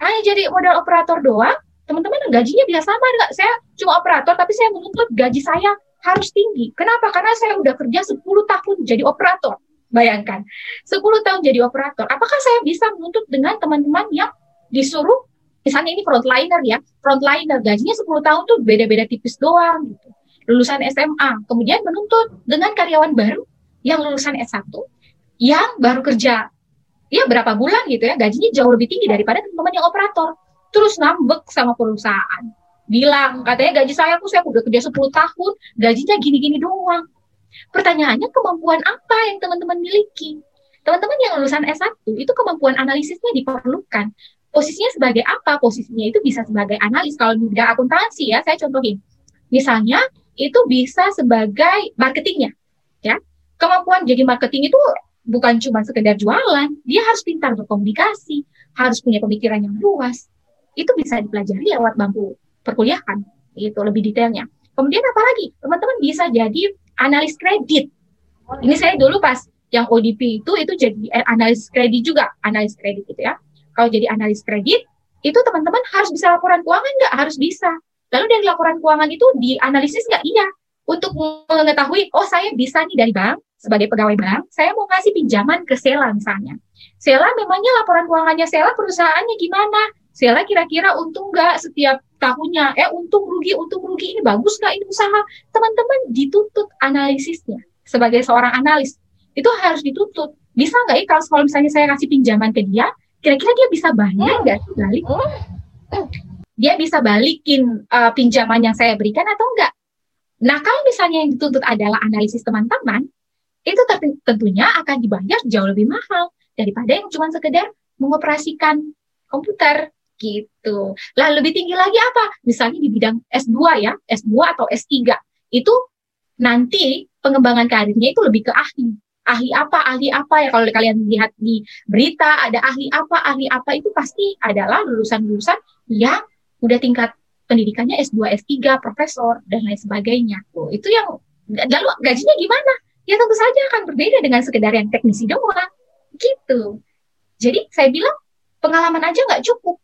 Hanya jadi modal operator doang, teman-teman gajinya bisa sama enggak? Saya cuma operator tapi saya menuntut gaji saya harus tinggi. Kenapa? Karena saya udah kerja 10 tahun jadi operator. Bayangkan, 10 tahun jadi operator. Apakah saya bisa menuntut dengan teman-teman yang disuruh misalnya ini frontliner ya, frontliner gajinya 10 tahun tuh beda-beda tipis doang gitu. Lulusan SMA, kemudian menuntut dengan karyawan baru yang lulusan S1 yang baru kerja ya berapa bulan gitu ya, gajinya jauh lebih tinggi daripada teman-teman yang operator terus ngambek sama perusahaan. Bilang, katanya gaji saya aku saya udah kerja 10 tahun, gajinya gini-gini doang. Pertanyaannya kemampuan apa yang teman-teman miliki? Teman-teman yang lulusan S1 itu kemampuan analisisnya diperlukan. Posisinya sebagai apa? Posisinya itu bisa sebagai analis. Kalau di bidang akuntansi ya, saya contohin. Misalnya itu bisa sebagai marketingnya. ya Kemampuan jadi marketing itu bukan cuma sekedar jualan, dia harus pintar berkomunikasi, harus punya pemikiran yang luas, itu bisa dipelajari lewat bangku perkuliahan itu lebih detailnya kemudian apa lagi teman-teman bisa jadi analis kredit ini saya dulu pas yang ODP itu itu jadi analis kredit juga analis kredit gitu ya kalau jadi analis kredit itu teman-teman harus bisa laporan keuangan nggak harus bisa Lalu dari laporan keuangan itu dianalisis nggak? Iya. Untuk mengetahui, oh saya bisa nih dari bank, sebagai pegawai bank, saya mau ngasih pinjaman ke Sela misalnya. Sela memangnya laporan keuangannya Sela perusahaannya gimana? Sela kira-kira untung nggak setiap tahunnya? Eh untung rugi, untung rugi ini bagus nggak ini usaha? Teman-teman dituntut analisisnya sebagai seorang analis itu harus dituntut. Bisa nggak ya kalau misalnya saya kasih pinjaman ke dia, kira-kira dia bisa bayar nggak sih balik? Dia bisa balikin uh, pinjaman yang saya berikan atau enggak? Nah, kalau misalnya yang dituntut adalah analisis teman-teman, itu tentunya akan dibayar jauh lebih mahal daripada yang cuma sekedar mengoperasikan komputer gitu. Lah lebih tinggi lagi apa? Misalnya di bidang S2 ya, S2 atau S3. Itu nanti pengembangan karirnya itu lebih ke ahli. Ahli apa, ahli apa ya kalau kalian lihat di berita ada ahli apa, ahli apa itu pasti adalah lulusan-lulusan yang udah tingkat pendidikannya S2, S3, profesor, dan lain sebagainya. Tuh, itu yang, lalu gajinya gimana? Ya tentu saja akan berbeda dengan sekedar yang teknisi doang. Gitu. Jadi saya bilang pengalaman aja nggak cukup.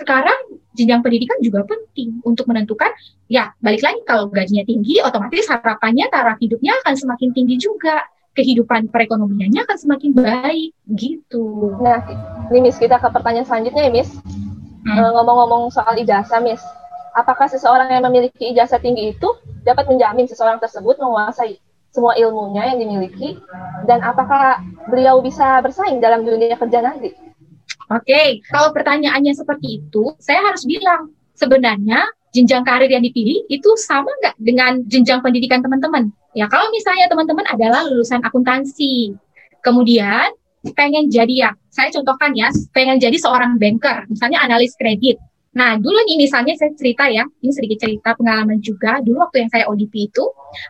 Sekarang jenjang pendidikan juga penting untuk menentukan, ya balik lagi kalau gajinya tinggi, otomatis harapannya taraf hidupnya akan semakin tinggi juga kehidupan perekonomiannya akan semakin baik gitu. Nah, ini Miss kita ke pertanyaan selanjutnya ya Miss. Hmm. Eh, ngomong-ngomong soal ijazah Miss, apakah seseorang yang memiliki ijazah tinggi itu dapat menjamin seseorang tersebut menguasai semua ilmunya yang dimiliki dan apakah beliau bisa bersaing dalam dunia kerja nanti? Oke, okay. kalau pertanyaannya seperti itu, saya harus bilang sebenarnya jenjang karir yang dipilih itu sama nggak dengan jenjang pendidikan teman-teman? Ya kalau misalnya teman-teman adalah lulusan akuntansi, kemudian pengen jadi ya, saya contohkan ya, pengen jadi seorang banker, misalnya analis kredit, Nah, dulu nih misalnya saya cerita ya, ini sedikit cerita pengalaman juga. Dulu waktu yang saya ODP itu,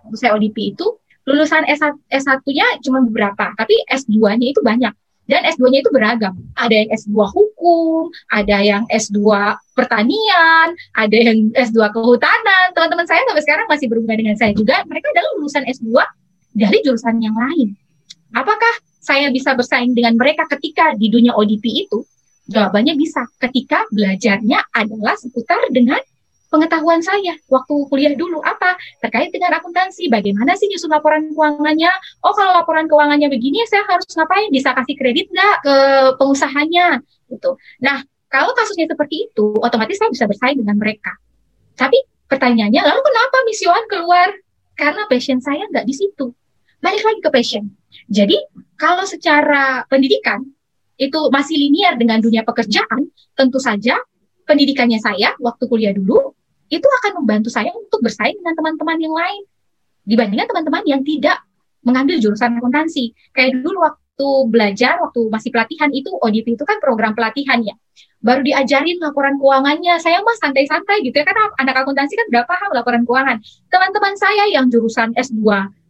waktu saya ODP itu, lulusan S1, S1-nya cuma beberapa, tapi S2-nya itu banyak. Dan S2-nya itu beragam. Ada yang S2 hukum, ada yang S2 pertanian, ada yang S2 kehutanan. Teman-teman saya sampai sekarang masih berhubungan dengan saya juga. Mereka adalah lulusan S2 dari jurusan yang lain. Apakah saya bisa bersaing dengan mereka ketika di dunia ODP itu? Jawabannya bisa ketika belajarnya adalah seputar dengan pengetahuan saya waktu kuliah dulu. Apa? Terkait dengan akuntansi. Bagaimana sih nyusun laporan keuangannya? Oh kalau laporan keuangannya begini saya harus ngapain? Bisa kasih kredit nggak ke pengusahanya? Gitu. Nah kalau kasusnya seperti itu otomatis saya bisa bersaing dengan mereka. Tapi pertanyaannya lalu kenapa Miss Yohan keluar? Karena passion saya nggak di situ. Balik lagi ke passion. Jadi kalau secara pendidikan itu masih linear dengan dunia pekerjaan, tentu saja pendidikannya saya waktu kuliah dulu itu akan membantu saya untuk bersaing dengan teman-teman yang lain dibandingkan teman-teman yang tidak mengambil jurusan akuntansi. Kayak dulu waktu belajar, waktu masih pelatihan itu ODP itu kan program pelatihan ya. Baru diajarin laporan keuangannya. Saya mah santai-santai gitu ya, karena anak akuntansi kan berapa paham laporan keuangan. Teman-teman saya yang jurusan S2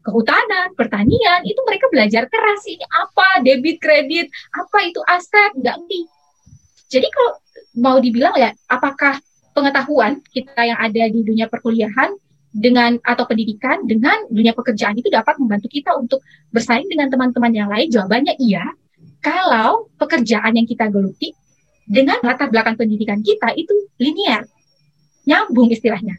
kehutanan, pertanian, itu mereka belajar keras ini apa, debit, kredit, apa itu aset, nggak ngerti. Jadi kalau mau dibilang ya, apakah pengetahuan kita yang ada di dunia perkuliahan dengan atau pendidikan dengan dunia pekerjaan itu dapat membantu kita untuk bersaing dengan teman-teman yang lain? Jawabannya iya. Kalau pekerjaan yang kita geluti dengan latar belakang pendidikan kita itu linear, nyambung istilahnya.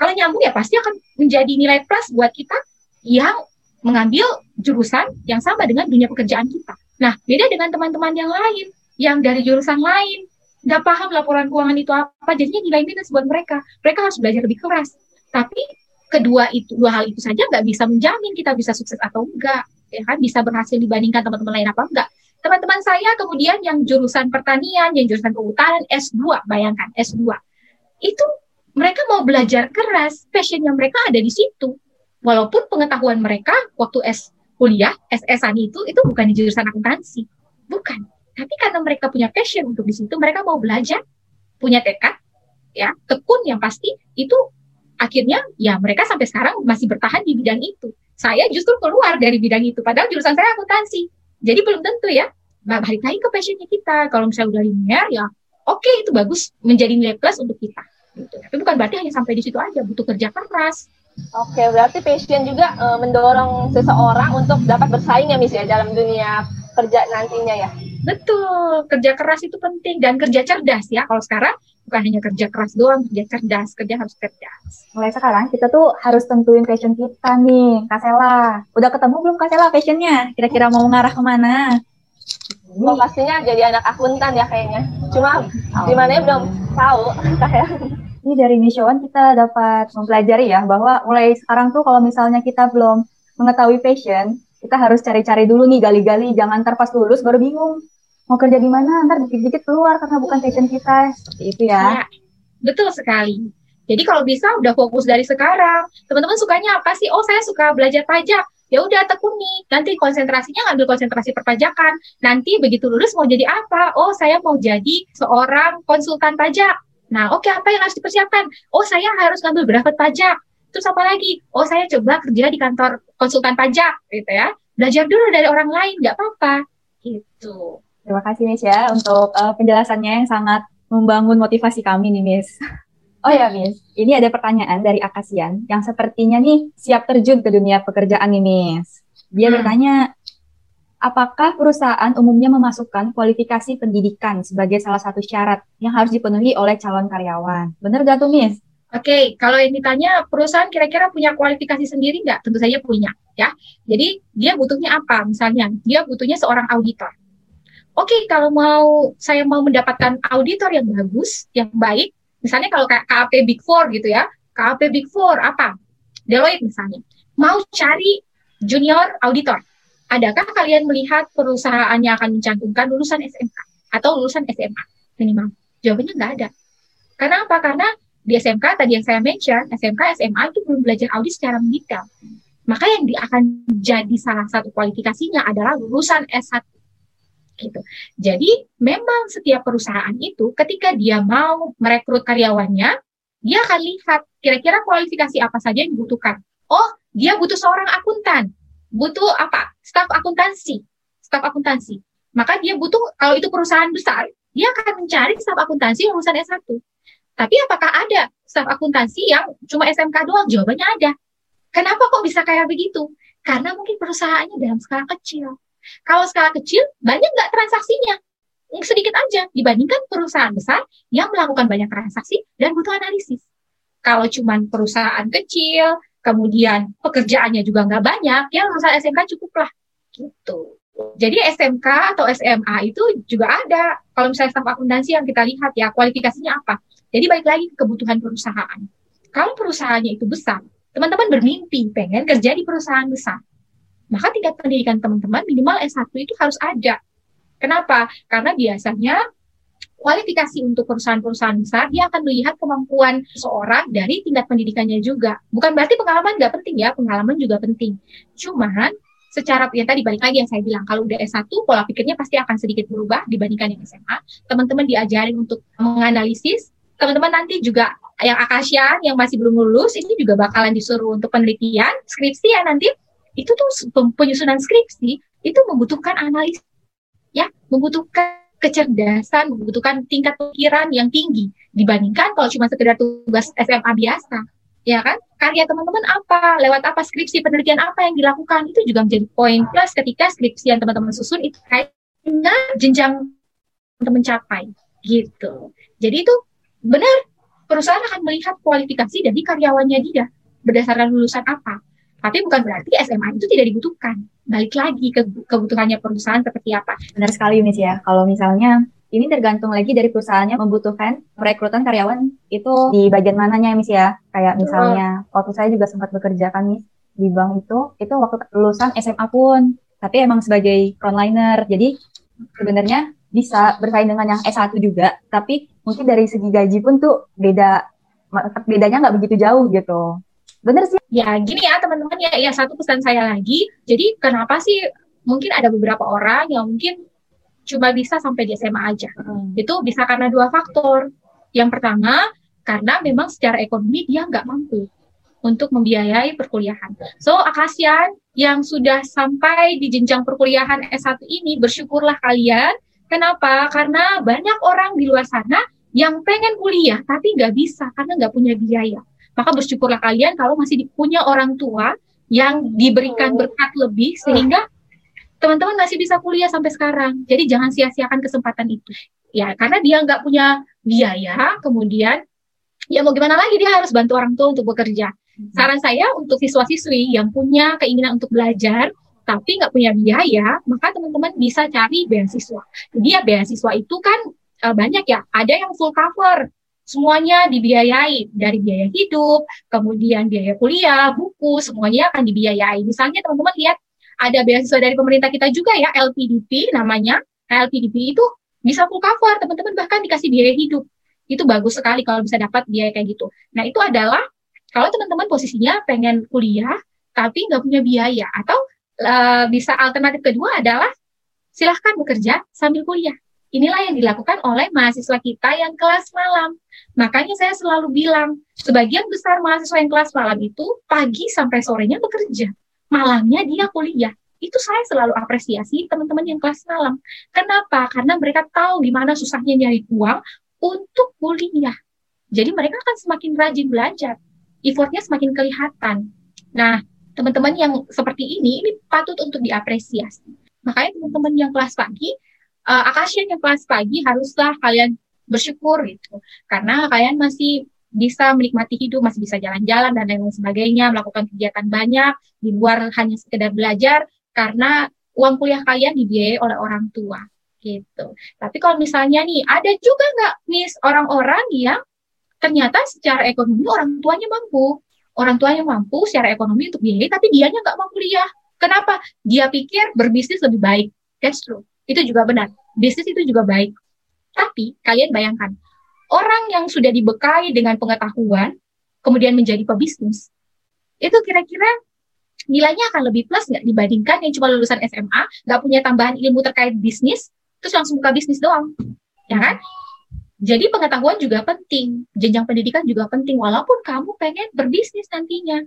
Kalau nyambung ya pasti akan menjadi nilai plus buat kita yang mengambil jurusan yang sama dengan dunia pekerjaan kita. Nah, beda dengan teman-teman yang lain, yang dari jurusan lain, nggak paham laporan keuangan itu apa, jadinya nilai minus buat mereka. Mereka harus belajar lebih keras. Tapi kedua itu, dua hal itu saja nggak bisa menjamin kita bisa sukses atau enggak. Ya kan, bisa berhasil dibandingkan teman-teman lain apa enggak. Teman-teman saya kemudian yang jurusan pertanian, yang jurusan kehutanan, S2, bayangkan, S2. Itu mereka mau belajar keras, passionnya mereka ada di situ walaupun pengetahuan mereka waktu S kuliah SS-an itu itu bukan di jurusan akuntansi bukan tapi karena mereka punya passion untuk di situ mereka mau belajar punya tekad ya tekun yang pasti itu akhirnya ya mereka sampai sekarang masih bertahan di bidang itu saya justru keluar dari bidang itu padahal jurusan saya akuntansi jadi belum tentu ya nah, balik lagi ke passionnya kita kalau misalnya udah linear ya oke okay, itu bagus menjadi nilai plus untuk kita gitu. tapi bukan berarti hanya sampai di situ aja butuh kerja keras Oke, berarti passion juga uh, mendorong seseorang untuk dapat bersaing ya Miss ya dalam dunia kerja nantinya ya. Betul, kerja keras itu penting dan kerja cerdas ya. Kalau sekarang bukan hanya kerja keras doang, kerja cerdas, kerja harus cerdas. Mulai sekarang kita tuh harus tentuin passion kita nih, Kak Sela. Udah ketemu belum Kak Sela passionnya? Kira-kira mau ngarah ke mana? Oh, pastinya jadi anak akuntan ya kayaknya. Cuma di mana ya belum tahu kayak. Ini dari Mission kita dapat mempelajari ya bahwa mulai sekarang tuh kalau misalnya kita belum mengetahui passion, kita harus cari-cari dulu nih gali-gali, jangan terpas lulus baru bingung mau kerja di mana, ntar dikit-dikit keluar karena bukan passion kita, seperti itu ya. Ya, betul sekali. Jadi kalau bisa udah fokus dari sekarang. Teman-teman sukanya apa sih? Oh, saya suka belajar pajak. Ya udah tekuni. Nanti konsentrasinya ngambil konsentrasi perpajakan. Nanti begitu lulus mau jadi apa? Oh, saya mau jadi seorang konsultan pajak. Nah, oke apa yang harus dipersiapkan? Oh, saya harus ngambil berapa pajak. Terus apa lagi? Oh, saya coba kerja di kantor konsultan pajak, gitu ya. Belajar dulu dari orang lain, nggak apa-apa. Gitu. Terima kasih Miss ya untuk uh, penjelasannya yang sangat membangun motivasi kami nih Miss. <laughs> Oh ya Miss, ini ada pertanyaan dari Akasian yang sepertinya nih siap terjun ke dunia pekerjaan nih Miss. Dia hmm. bertanya, apakah perusahaan umumnya memasukkan kualifikasi pendidikan sebagai salah satu syarat yang harus dipenuhi oleh calon karyawan? Benar gak tuh Miss? Oke, okay, kalau yang ditanya perusahaan kira-kira punya kualifikasi sendiri nggak? Tentu saja punya, ya. Jadi dia butuhnya apa? Misalnya dia butuhnya seorang auditor oke okay, kalau mau saya mau mendapatkan auditor yang bagus, yang baik, misalnya kalau kayak KAP Big Four gitu ya, KAP Big Four apa? Deloitte misalnya, mau cari junior auditor. Adakah kalian melihat perusahaannya akan mencantumkan lulusan SMK atau lulusan SMA minimal? Jawabannya nggak ada. Karena apa? Karena di SMK tadi yang saya mention, SMK, SMA itu belum belajar audit secara mendetail. Maka yang akan jadi salah satu kualifikasinya adalah lulusan S1 gitu. Jadi memang setiap perusahaan itu ketika dia mau merekrut karyawannya, dia akan lihat kira-kira kualifikasi apa saja yang dibutuhkan. Oh, dia butuh seorang akuntan, butuh apa? Staf akuntansi, staf akuntansi. Maka dia butuh kalau itu perusahaan besar, dia akan mencari staf akuntansi lulusan S1. Tapi apakah ada staf akuntansi yang cuma SMK doang? Jawabannya ada. Kenapa kok bisa kayak begitu? Karena mungkin perusahaannya dalam skala kecil kalau skala kecil, banyak nggak transaksinya? Sedikit aja dibandingkan perusahaan besar yang melakukan banyak transaksi dan butuh analisis. Kalau cuma perusahaan kecil, kemudian pekerjaannya juga nggak banyak, ya lulusan SMK cukuplah. Gitu. Jadi SMK atau SMA itu juga ada. Kalau misalnya staf akuntansi yang kita lihat ya, kualifikasinya apa. Jadi baik lagi ke kebutuhan perusahaan. Kalau perusahaannya itu besar, teman-teman bermimpi pengen kerja di perusahaan besar maka tingkat pendidikan teman-teman minimal S1 itu harus ada. Kenapa? Karena biasanya kualifikasi untuk perusahaan-perusahaan besar, dia akan melihat kemampuan seorang dari tingkat pendidikannya juga. Bukan berarti pengalaman nggak penting ya, pengalaman juga penting. Cuman secara yang tadi balik lagi yang saya bilang, kalau udah S1, pola pikirnya pasti akan sedikit berubah dibandingkan yang SMA. Teman-teman diajarin untuk menganalisis, teman-teman nanti juga yang Akasia yang masih belum lulus ini juga bakalan disuruh untuk penelitian skripsi ya nanti. Itu tuh penyusunan skripsi itu membutuhkan analisis ya. Membutuhkan kecerdasan membutuhkan tingkat pikiran yang tinggi dibandingkan kalau cuma sekedar tugas SMA biasa ya kan? Karya teman-teman apa lewat apa skripsi penelitian apa yang dilakukan itu juga menjadi poin plus ketika skripsi yang teman-teman susun itu dengan jenjang teman capai gitu. Jadi itu benar perusahaan akan melihat kualifikasi dari karyawannya dia berdasarkan lulusan apa tapi bukan berarti SMA itu tidak dibutuhkan. Balik lagi ke kebutuhannya perusahaan seperti apa. Benar sekali, Miss ya. Kalau misalnya ini tergantung lagi dari perusahaannya membutuhkan perekrutan karyawan itu di bagian mananya, Miss ya. Kayak misalnya waktu saya juga sempat bekerja kan, Miss, di bank itu, itu waktu lulusan SMA pun. Tapi emang sebagai frontliner. Jadi sebenarnya bisa bersaing dengan yang S1 juga. Tapi mungkin dari segi gaji pun tuh beda bedanya nggak begitu jauh gitu. Bener sih. Ya, gini ya teman-teman ya, ya satu pesan saya lagi. Jadi kenapa sih mungkin ada beberapa orang yang mungkin cuma bisa sampai di SMA aja. Hmm. Itu bisa karena dua faktor. Yang pertama, karena memang secara ekonomi dia nggak mampu untuk membiayai perkuliahan. So, Akasian yang sudah sampai di jenjang perkuliahan S1 ini, bersyukurlah kalian. Kenapa? Karena banyak orang di luar sana yang pengen kuliah, tapi nggak bisa karena nggak punya biaya maka bersyukurlah kalian kalau masih punya orang tua yang diberikan berkat lebih sehingga teman-teman masih bisa kuliah sampai sekarang. Jadi jangan sia-siakan kesempatan itu. Ya, karena dia nggak punya biaya, kemudian ya mau gimana lagi dia harus bantu orang tua untuk bekerja. Hmm. Saran saya untuk siswa-siswi yang punya keinginan untuk belajar, tapi nggak punya biaya, maka teman-teman bisa cari beasiswa. Jadi ya beasiswa itu kan uh, banyak ya, ada yang full cover, semuanya dibiayai dari biaya hidup, kemudian biaya kuliah, buku, semuanya akan dibiayai. Misalnya teman-teman lihat ada beasiswa dari pemerintah kita juga ya, LPDP namanya. LPDP itu bisa full cover, teman-teman bahkan dikasih biaya hidup. Itu bagus sekali kalau bisa dapat biaya kayak gitu. Nah, itu adalah kalau teman-teman posisinya pengen kuliah tapi nggak punya biaya atau uh, bisa alternatif kedua adalah silahkan bekerja sambil kuliah. Inilah yang dilakukan oleh mahasiswa kita yang kelas malam. Makanya saya selalu bilang, sebagian besar mahasiswa yang kelas malam itu pagi sampai sorenya bekerja. Malamnya dia kuliah. Itu saya selalu apresiasi teman-teman yang kelas malam. Kenapa? Karena mereka tahu gimana susahnya nyari uang untuk kuliah. Jadi mereka akan semakin rajin belajar. Effortnya semakin kelihatan. Nah, teman-teman yang seperti ini, ini patut untuk diapresiasi. Makanya teman-teman yang kelas pagi, uh, eh, Akasian yang kelas pagi haruslah kalian bersyukur gitu karena kalian masih bisa menikmati hidup, masih bisa jalan-jalan dan lain-lain sebagainya, melakukan kegiatan banyak di luar hanya sekedar belajar karena uang kuliah kalian dibiayai oleh orang tua gitu. Tapi kalau misalnya nih ada juga nggak nih orang-orang yang ternyata secara ekonomi orang tuanya mampu, orang tuanya mampu secara ekonomi untuk biayai, tapi dianya nggak mau kuliah. Kenapa? Dia pikir berbisnis lebih baik. That's true. Itu juga benar. Bisnis itu juga baik. Tapi kalian bayangkan, orang yang sudah dibekali dengan pengetahuan, kemudian menjadi pebisnis, itu kira-kira nilainya akan lebih plus nggak dibandingkan yang cuma lulusan SMA, nggak punya tambahan ilmu terkait bisnis, terus langsung buka bisnis doang, ya kan? Jadi pengetahuan juga penting, jenjang pendidikan juga penting, walaupun kamu pengen berbisnis nantinya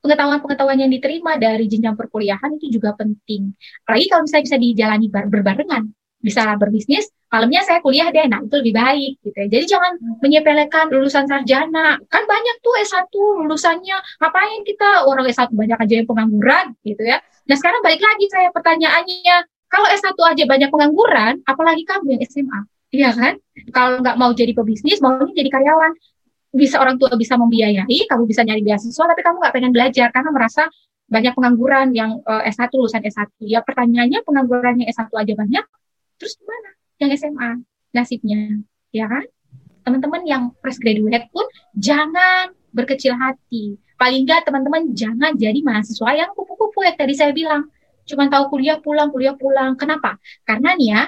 pengetahuan-pengetahuan yang diterima dari jenjang perkuliahan itu juga penting. Apalagi kalau misalnya bisa dijalani berbarengan, bisa berbisnis, malamnya saya kuliah deh, nah itu lebih baik gitu ya. Jadi jangan menyepelekan lulusan sarjana. Kan banyak tuh S1 lulusannya, ngapain kita orang S1 banyak aja yang pengangguran gitu ya. Nah sekarang balik lagi saya pertanyaannya, kalau S1 aja banyak pengangguran, apalagi kamu yang SMA, iya kan? Kalau nggak mau jadi pebisnis, maunya jadi karyawan bisa orang tua bisa membiayai, kamu bisa nyari beasiswa, tapi kamu nggak pengen belajar karena merasa banyak pengangguran yang uh, S1 lulusan S1. Ya pertanyaannya pengangguran yang S1 aja banyak, terus gimana? Yang SMA nasibnya, ya kan? Teman-teman yang fresh graduate pun jangan berkecil hati. Paling nggak teman-teman jangan jadi mahasiswa yang kupu-kupu yang tadi saya bilang. Cuma tahu kuliah pulang, kuliah pulang. Kenapa? Karena nih ya,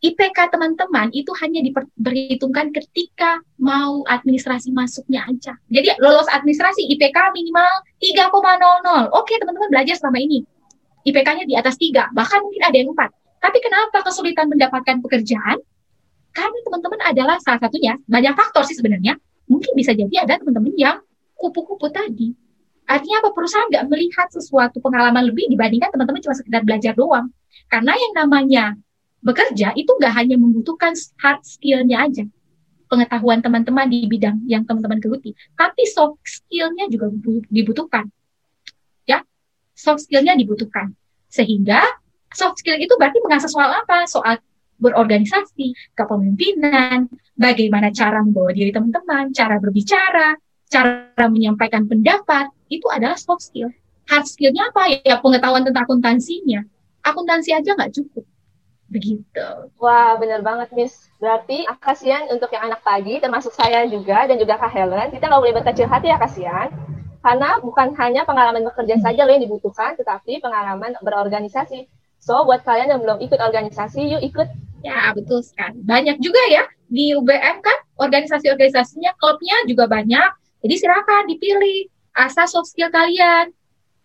IPK teman-teman itu hanya diperhitungkan ketika mau administrasi masuknya aja. Jadi lolos administrasi IPK minimal 3,00. Oke, teman-teman belajar selama ini. IPK-nya di atas 3, bahkan mungkin ada yang 4. Tapi kenapa kesulitan mendapatkan pekerjaan? Karena teman-teman adalah salah satunya, banyak faktor sih sebenarnya. Mungkin bisa jadi ada teman-teman yang kupu-kupu tadi. Artinya apa? Perusahaan nggak melihat sesuatu pengalaman lebih dibandingkan teman-teman cuma sekedar belajar doang. Karena yang namanya bekerja itu nggak hanya membutuhkan hard skill-nya aja, pengetahuan teman-teman di bidang yang teman-teman geluti, tapi soft skill-nya juga dibutuhkan. Ya, soft skill-nya dibutuhkan. Sehingga soft skill itu berarti mengasah soal apa? Soal berorganisasi, kepemimpinan, bagaimana cara membawa diri teman-teman, cara berbicara, cara menyampaikan pendapat, itu adalah soft skill. Hard skill-nya apa? Ya pengetahuan tentang akuntansinya. Akuntansi aja nggak cukup begitu. Wah, benar banget, Miss. Berarti kasihan untuk yang anak pagi, termasuk saya juga dan juga Kak Helen, kita nggak boleh berkecil hati ya kasihan. Karena bukan hanya pengalaman bekerja saja loh yang dibutuhkan, tetapi pengalaman berorganisasi. So, buat kalian yang belum ikut organisasi, yuk ikut. Ya, betul sekali. Banyak juga ya di UBM kan, organisasi-organisasinya, klubnya juga banyak. Jadi silakan dipilih asal soft skill kalian.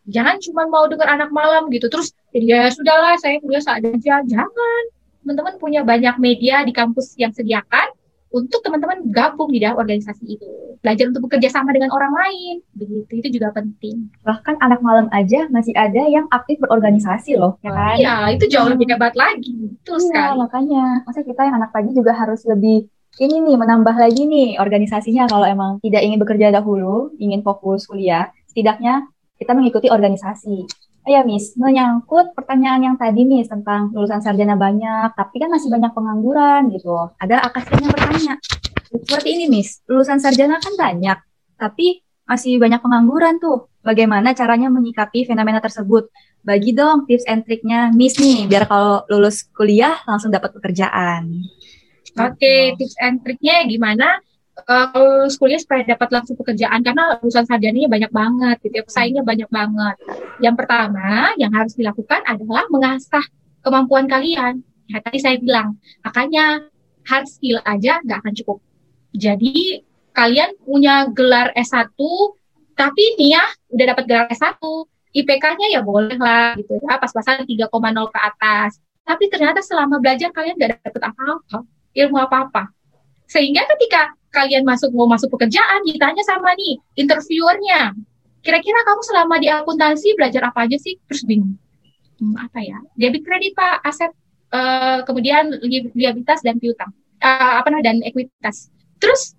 Jangan cuma mau dengar anak malam gitu, terus ya sudahlah saya kuliah seadanya. Jangan. Teman-teman punya banyak media di kampus yang sediakan untuk teman-teman gabung di dalam organisasi itu. Belajar untuk bekerja sama dengan orang lain. Begitu itu juga penting. Bahkan anak malam aja masih ada yang aktif berorganisasi loh ya kan? Iya itu jauh lebih hebat lagi. Betul iya, sekali. makanya. Masa kita yang anak pagi juga harus lebih ini nih menambah lagi nih organisasinya. Kalau emang tidak ingin bekerja dahulu ingin fokus kuliah setidaknya kita mengikuti organisasi Oh ya, Miss, menyangkut pertanyaan yang tadi, Miss, tentang lulusan sarjana banyak, tapi kan masih banyak pengangguran gitu. Ada akasian yang bertanya, seperti ini, Miss, lulusan sarjana kan banyak, tapi masih banyak pengangguran tuh. Bagaimana caranya menyikapi fenomena tersebut? Bagi dong tips and triknya, Miss nih, biar kalau lulus kuliah langsung dapat pekerjaan. Oke, tips and triknya gimana? Uh, kuliah supaya dapat langsung pekerjaan karena lulusan sarjananya banyak banget gitu ya. Pesaingnya banyak banget. Yang pertama yang harus dilakukan adalah mengasah kemampuan kalian. Ya tadi saya bilang makanya hard skill aja nggak akan cukup. Jadi kalian punya gelar S1 tapi nih ya udah dapat gelar S1 IPK-nya ya boleh lah gitu ya. Pas-pasan 3,0 ke atas. Tapi ternyata selama belajar kalian nggak dapet apa-apa ilmu apa-apa. Sehingga ketika kalian masuk mau masuk pekerjaan ditanya sama nih interviewernya. Kira-kira kamu selama di akuntansi belajar apa aja sih? Terus bingung. Hmm, apa ya? Debit kredit pak aset uh, kemudian liabilitas dan piutang. Uh, apa namanya? Dan ekuitas. Terus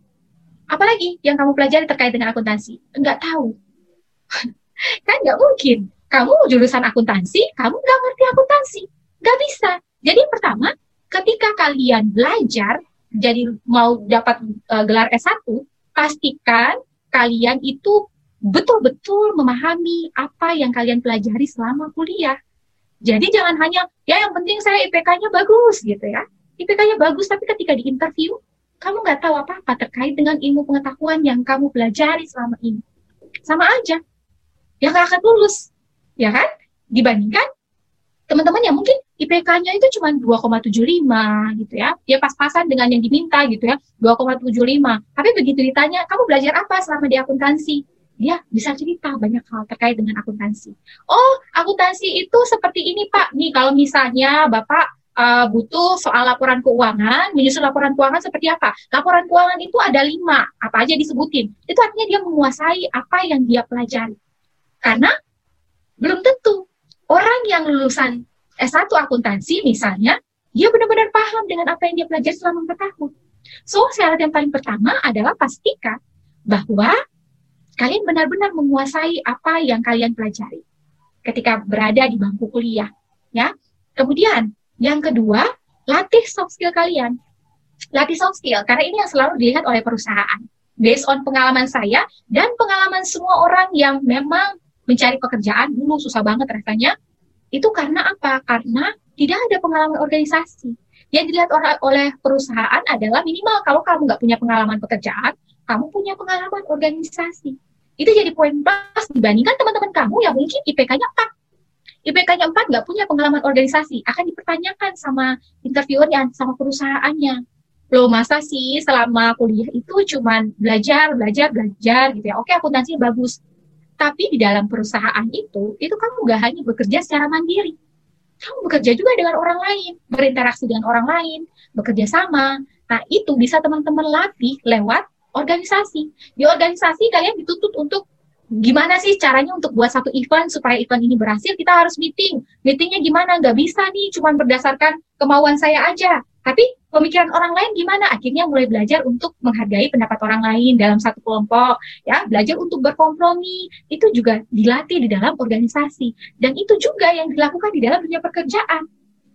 apa lagi yang kamu pelajari terkait dengan akuntansi? Enggak tahu. <laughs> Kan nggak mungkin. Kamu jurusan akuntansi kamu nggak ngerti akuntansi. Nggak bisa. Jadi pertama ketika kalian belajar jadi mau dapat uh, gelar S1, pastikan kalian itu betul-betul memahami apa yang kalian pelajari selama kuliah. Jadi jangan hanya ya yang penting saya IPK-nya bagus gitu ya. IPK-nya bagus tapi ketika di interview kamu nggak tahu apa-apa terkait dengan ilmu pengetahuan yang kamu pelajari selama ini. Sama aja. Ya nggak akan lulus. Ya kan? Dibandingkan teman-teman yang mungkin IPK-nya itu cuma 2,75 gitu ya. Dia pas-pasan dengan yang diminta gitu ya, 2,75. Tapi begitu ditanya, kamu belajar apa selama di akuntansi? Dia bisa cerita banyak hal terkait dengan akuntansi. Oh, akuntansi itu seperti ini Pak. Nih kalau misalnya Bapak uh, butuh soal laporan keuangan, menyusun laporan keuangan seperti apa? Laporan keuangan itu ada lima, apa aja disebutin. Itu artinya dia menguasai apa yang dia pelajari. Karena belum tentu orang yang lulusan S1 akuntansi misalnya, dia benar-benar paham dengan apa yang dia pelajari selama 4 tahun. So, syarat yang paling pertama adalah pastikan bahwa kalian benar-benar menguasai apa yang kalian pelajari ketika berada di bangku kuliah, ya. Kemudian, yang kedua, latih soft skill kalian. Latih soft skill karena ini yang selalu dilihat oleh perusahaan. Based on pengalaman saya dan pengalaman semua orang yang memang mencari pekerjaan dulu susah banget rasanya itu karena apa? Karena tidak ada pengalaman organisasi. Yang dilihat oleh perusahaan adalah minimal kalau kamu nggak punya pengalaman pekerjaan, kamu punya pengalaman organisasi. Itu jadi poin plus dibandingkan teman-teman kamu yang mungkin IPK-nya 4. IPK-nya 4 nggak punya pengalaman organisasi, akan dipertanyakan sama interviewernya, sama perusahaannya. Loh masa sih selama kuliah itu cuman belajar, belajar, belajar gitu ya. Oke akuntansi bagus, tapi di dalam perusahaan itu, itu kamu gak hanya bekerja secara mandiri. Kamu bekerja juga dengan orang lain, berinteraksi dengan orang lain, bekerja sama. Nah, itu bisa teman-teman latih lewat organisasi. Di organisasi kalian dituntut untuk gimana sih caranya untuk buat satu event supaya event ini berhasil, kita harus meeting. Meetingnya gimana? Gak bisa nih, cuma berdasarkan kemauan saya aja. Tapi pemikiran orang lain gimana? Akhirnya mulai belajar untuk menghargai pendapat orang lain dalam satu kelompok, ya, belajar untuk berkompromi. Itu juga dilatih di dalam organisasi. Dan itu juga yang dilakukan di dalam dunia pekerjaan.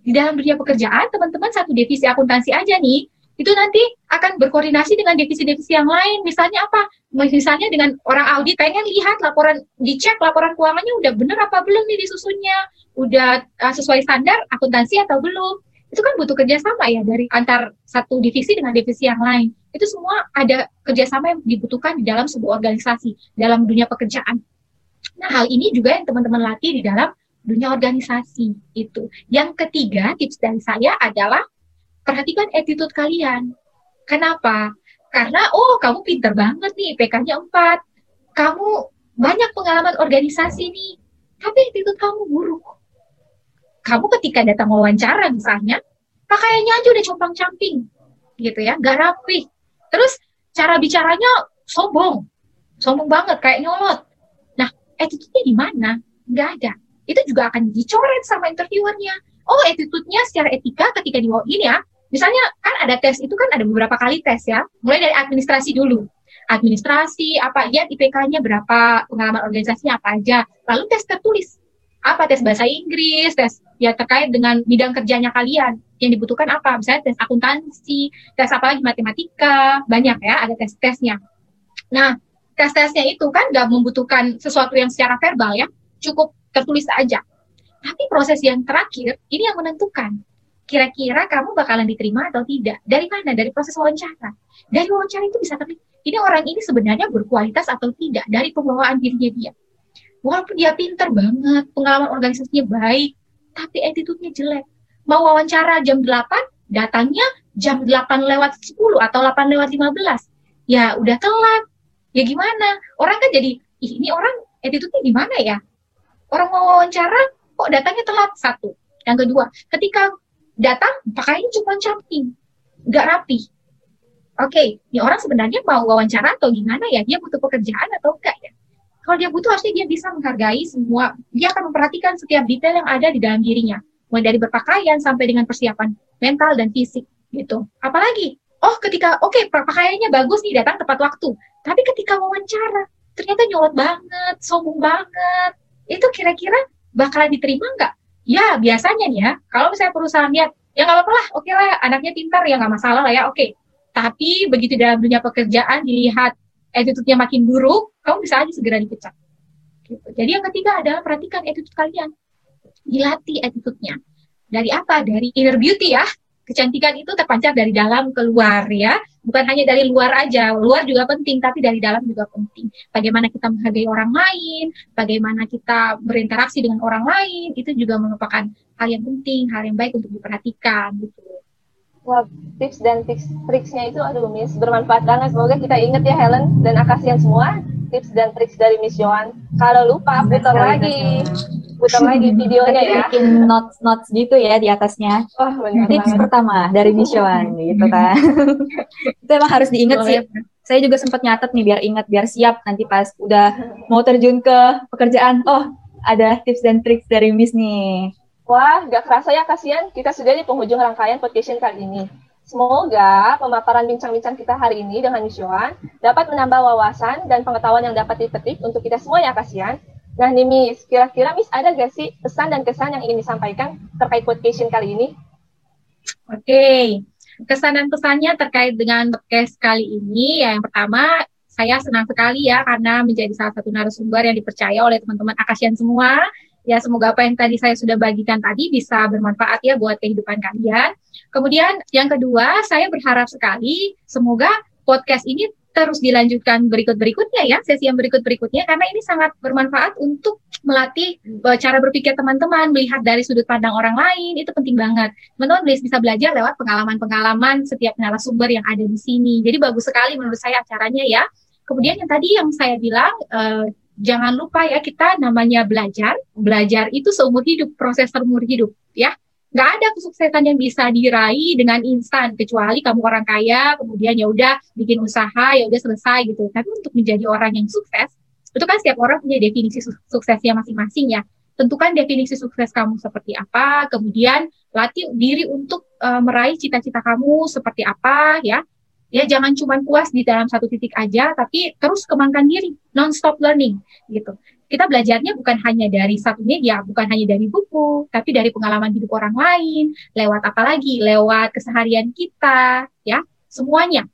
Di dalam dunia pekerjaan, teman-teman satu divisi akuntansi aja nih, itu nanti akan berkoordinasi dengan divisi-divisi yang lain. Misalnya apa? Misalnya dengan orang audit pengen lihat laporan, dicek laporan keuangannya udah bener apa belum nih disusunnya, udah uh, sesuai standar akuntansi atau belum itu kan butuh kerjasama ya dari antar satu divisi dengan divisi yang lain. Itu semua ada kerjasama yang dibutuhkan di dalam sebuah organisasi, dalam dunia pekerjaan. Nah, hal ini juga yang teman-teman latih di dalam dunia organisasi itu. Yang ketiga, tips dari saya adalah perhatikan attitude kalian. Kenapa? Karena, oh, kamu pinter banget nih, PK-nya 4. Kamu banyak pengalaman organisasi nih, tapi attitude kamu buruk kamu ketika datang wawancara misalnya, pakaiannya aja udah compang camping, gitu ya, gak rapi. Terus cara bicaranya sombong, sombong banget, kayak nyolot. Nah, attitude-nya di mana? Gak ada. Itu juga akan dicoret sama interviewernya. Oh, attitude-nya secara etika ketika di ini ya, misalnya kan ada tes, itu kan ada beberapa kali tes ya, mulai dari administrasi dulu. Administrasi, apa ya IPK-nya berapa, pengalaman organisasinya apa aja, lalu tes tertulis apa tes bahasa Inggris, tes ya terkait dengan bidang kerjanya kalian yang dibutuhkan apa, misalnya tes akuntansi, tes apa lagi matematika, banyak ya ada tes-tesnya. Nah, tes-tesnya itu kan nggak membutuhkan sesuatu yang secara verbal ya, cukup tertulis saja. Tapi proses yang terakhir ini yang menentukan kira-kira kamu bakalan diterima atau tidak. Dari mana? Dari proses wawancara. Dari wawancara itu bisa terlihat ini orang ini sebenarnya berkualitas atau tidak dari pembawaan dirinya dia walaupun dia pinter banget, pengalaman organisasinya baik, tapi attitude-nya jelek. Mau wawancara jam 8, datangnya jam 8 lewat 10 atau 8 lewat 15. Ya udah telat. Ya gimana? Orang kan jadi, Ih, ini orang attitude-nya gimana ya? Orang mau wawancara, kok datangnya telat? Satu. Yang kedua, ketika datang, pakainya cuma camping. Nggak rapi. Oke, okay, ini orang sebenarnya mau wawancara atau gimana ya? Dia butuh pekerjaan atau enggak ya? Kalau dia butuh harusnya dia bisa menghargai semua. Dia akan memperhatikan setiap detail yang ada di dalam dirinya. Mulai dari berpakaian sampai dengan persiapan mental dan fisik gitu. Apalagi, oh ketika oke okay, pakaiannya bagus nih datang tepat waktu. Tapi ketika wawancara ternyata nyolot banget, sombong banget. Itu kira-kira bakalan diterima nggak? Ya biasanya nih ya, kalau misalnya perusahaan lihat, ya nggak apa-apa lah, oke okay lah, anaknya pintar ya nggak masalah lah ya, oke. Okay. Tapi begitu dalam dunia pekerjaan dilihat attitude-nya makin buruk, kamu bisa aja segera dipecat. Gitu. Jadi yang ketiga adalah perhatikan attitude kalian. Dilatih attitude-nya. Dari apa? Dari inner beauty ya. Kecantikan itu terpancar dari dalam keluar ya. Bukan hanya dari luar aja. Luar juga penting, tapi dari dalam juga penting. Bagaimana kita menghargai orang lain, bagaimana kita berinteraksi dengan orang lain, itu juga merupakan hal yang penting, hal yang baik untuk diperhatikan gitu. Wah, tips dan tips triksnya itu aduh Miss bermanfaat banget. Semoga kita ingat ya Helen dan Akasian semua tips dan triks dari Miss Joan. Kalau lupa putar lagi. Putar lagi videonya ya. Bikin notes notes gitu ya di atasnya. Wah, benar Tips banget. pertama dari Miss Joan gitu kan. <laughs> itu emang harus diingat sih. Saya juga sempat nyatet nih biar ingat biar siap nanti pas udah mau terjun ke pekerjaan. Oh, ada tips dan triks dari Miss nih. Wah, gak kerasa ya kasihan kita sudah di penghujung rangkaian podcast kali ini. Semoga pemaparan bincang-bincang kita hari ini dengan Miss Joan dapat menambah wawasan dan pengetahuan yang dapat dipetik untuk kita semua ya kasihan. Nah nih Miss, kira-kira Miss ada gak sih pesan dan kesan yang ingin disampaikan terkait podcast kali ini? Oke, okay. kesan dan pesannya terkait dengan podcast kali ini ya yang pertama saya senang sekali ya karena menjadi salah satu narasumber yang dipercaya oleh teman-teman Akasian semua Ya, semoga apa yang tadi saya sudah bagikan tadi bisa bermanfaat ya buat kehidupan kalian. Kemudian yang kedua, saya berharap sekali semoga podcast ini terus dilanjutkan berikut-berikutnya ya, sesi yang berikut-berikutnya karena ini sangat bermanfaat untuk melatih e, cara berpikir teman-teman, melihat dari sudut pandang orang lain, itu penting banget. Teman-teman bisa belajar lewat pengalaman-pengalaman setiap narasumber yang ada di sini. Jadi bagus sekali menurut saya acaranya ya. Kemudian yang tadi yang saya bilang, uh, jangan lupa ya kita namanya belajar. Belajar itu seumur hidup, proses seumur hidup ya. Nggak ada kesuksesan yang bisa diraih dengan instan kecuali kamu orang kaya kemudian ya udah bikin usaha ya udah selesai gitu. Tapi untuk menjadi orang yang sukses itu kan setiap orang punya definisi suksesnya masing-masing ya. Tentukan definisi sukses kamu seperti apa, kemudian latih diri untuk uh, meraih cita-cita kamu seperti apa ya ya jangan cuma puas di dalam satu titik aja tapi terus kembangkan diri non-stop learning gitu. Kita belajarnya bukan hanya dari satu media bukan hanya dari buku tapi dari pengalaman hidup orang lain lewat apa lagi? Lewat keseharian kita ya semuanya.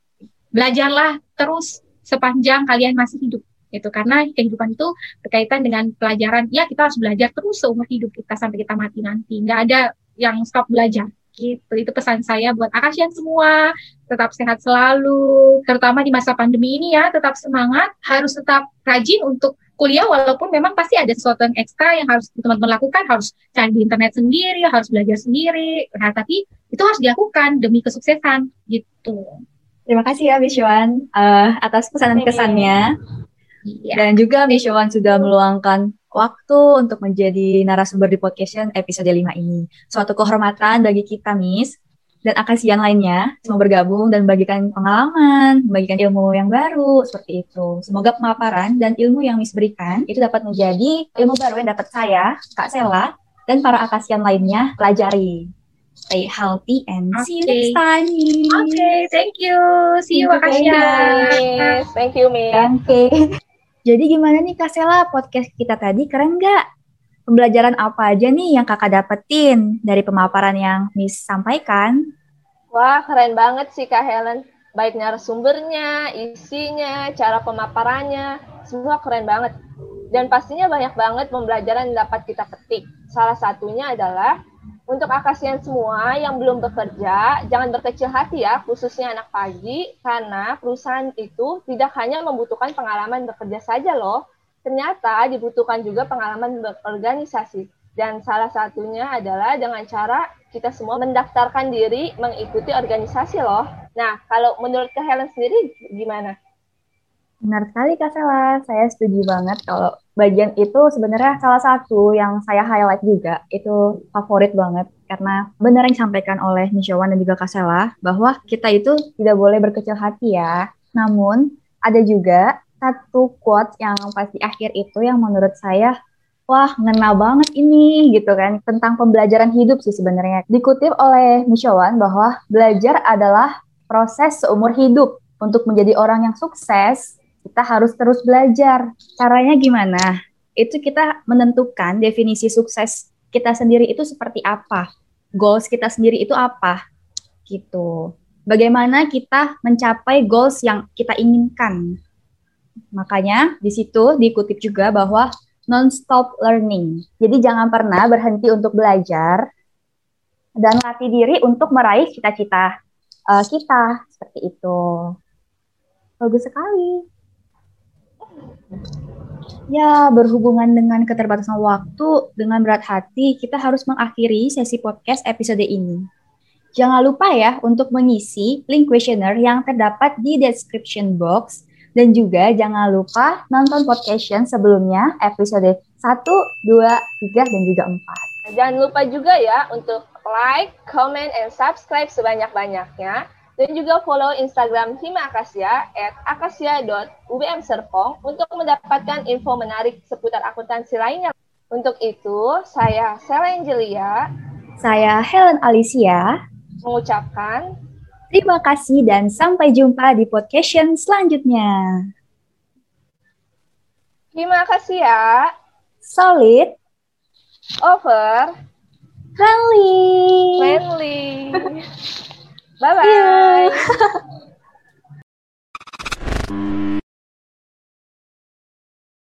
Belajarlah terus sepanjang kalian masih hidup itu karena kehidupan itu berkaitan dengan pelajaran. Ya kita harus belajar terus seumur hidup kita sampai kita mati nanti. Nggak ada yang stop belajar gitu. Itu pesan saya buat Akasian semua tetap sehat selalu terutama di masa pandemi ini ya tetap semangat harus tetap rajin untuk kuliah walaupun memang pasti ada sesuatu yang ekstra yang harus teman-teman lakukan harus cari di internet sendiri harus belajar sendiri nah tapi itu harus dilakukan demi kesuksesan gitu terima kasih ya Miss Yuan uh, atas pesan kesannya iya. dan juga Miss Yuan sudah meluangkan waktu untuk menjadi narasumber di podcast episode 5 ini. Suatu kehormatan bagi kita, Miss, dan akasian lainnya semua bergabung dan bagikan pengalaman, membagikan ilmu yang baru, seperti itu. Semoga pemaparan dan ilmu yang Miss berikan itu dapat menjadi ilmu baru yang dapat saya, Kak Sela, dan para akasian lainnya pelajari. Stay healthy and okay. see you next time. Oke, okay, thank you. See you, Akasia. Thank you, Miss. Oke. Jadi gimana nih Kak Sela, podcast kita tadi keren nggak? Pembelajaran apa aja nih yang kakak dapetin dari pemaparan yang Miss sampaikan? Wah, keren banget sih Kak Helen. Baik narasumbernya, isinya, cara pemaparannya, semua keren banget. Dan pastinya banyak banget pembelajaran yang dapat kita petik. Salah satunya adalah untuk akasian semua yang belum bekerja, jangan berkecil hati ya, khususnya anak pagi, karena perusahaan itu tidak hanya membutuhkan pengalaman bekerja saja loh, ternyata dibutuhkan juga pengalaman berorganisasi. Dan salah satunya adalah dengan cara kita semua mendaftarkan diri mengikuti organisasi loh. Nah, kalau menurut Kak Helen sendiri gimana? Benar sekali Kak Sela, saya setuju banget kalau bagian itu sebenarnya salah satu yang saya highlight juga, itu favorit banget. Karena benar yang disampaikan oleh Nishawan dan juga Kak Sela, bahwa kita itu tidak boleh berkecil hati ya. Namun, ada juga satu quote yang pas di akhir itu yang menurut saya wah ngena banget ini gitu kan tentang pembelajaran hidup sih sebenarnya dikutip oleh Nishawan bahwa belajar adalah proses seumur hidup untuk menjadi orang yang sukses kita harus terus belajar. Caranya gimana? Itu kita menentukan definisi sukses kita sendiri itu seperti apa. Goals kita sendiri itu apa. Gitu. Bagaimana kita mencapai goals yang kita inginkan. Makanya di situ dikutip juga bahwa non-stop learning. Jadi jangan pernah berhenti untuk belajar dan latih diri untuk meraih cita-cita uh, kita seperti itu. Bagus sekali. Ya, berhubungan dengan keterbatasan waktu, dengan berat hati, kita harus mengakhiri sesi podcast episode ini. Jangan lupa ya untuk mengisi link questionnaire yang terdapat di description box dan juga jangan lupa nonton podcast sebelumnya episode 1, 2, 3, dan juga 4. Jangan lupa juga ya untuk like, comment, and subscribe sebanyak-banyaknya dan juga follow Instagram Hima Akasia at akasia.ubmserpong untuk mendapatkan info menarik seputar akuntansi lainnya. Untuk itu, saya Sela Angelia, saya Helen Alicia, mengucapkan Terima kasih dan sampai jumpa di podcast selanjutnya. Terima kasih ya. Solid. Over. Friendly. Friendly. Bye-bye. Iya. <laughs>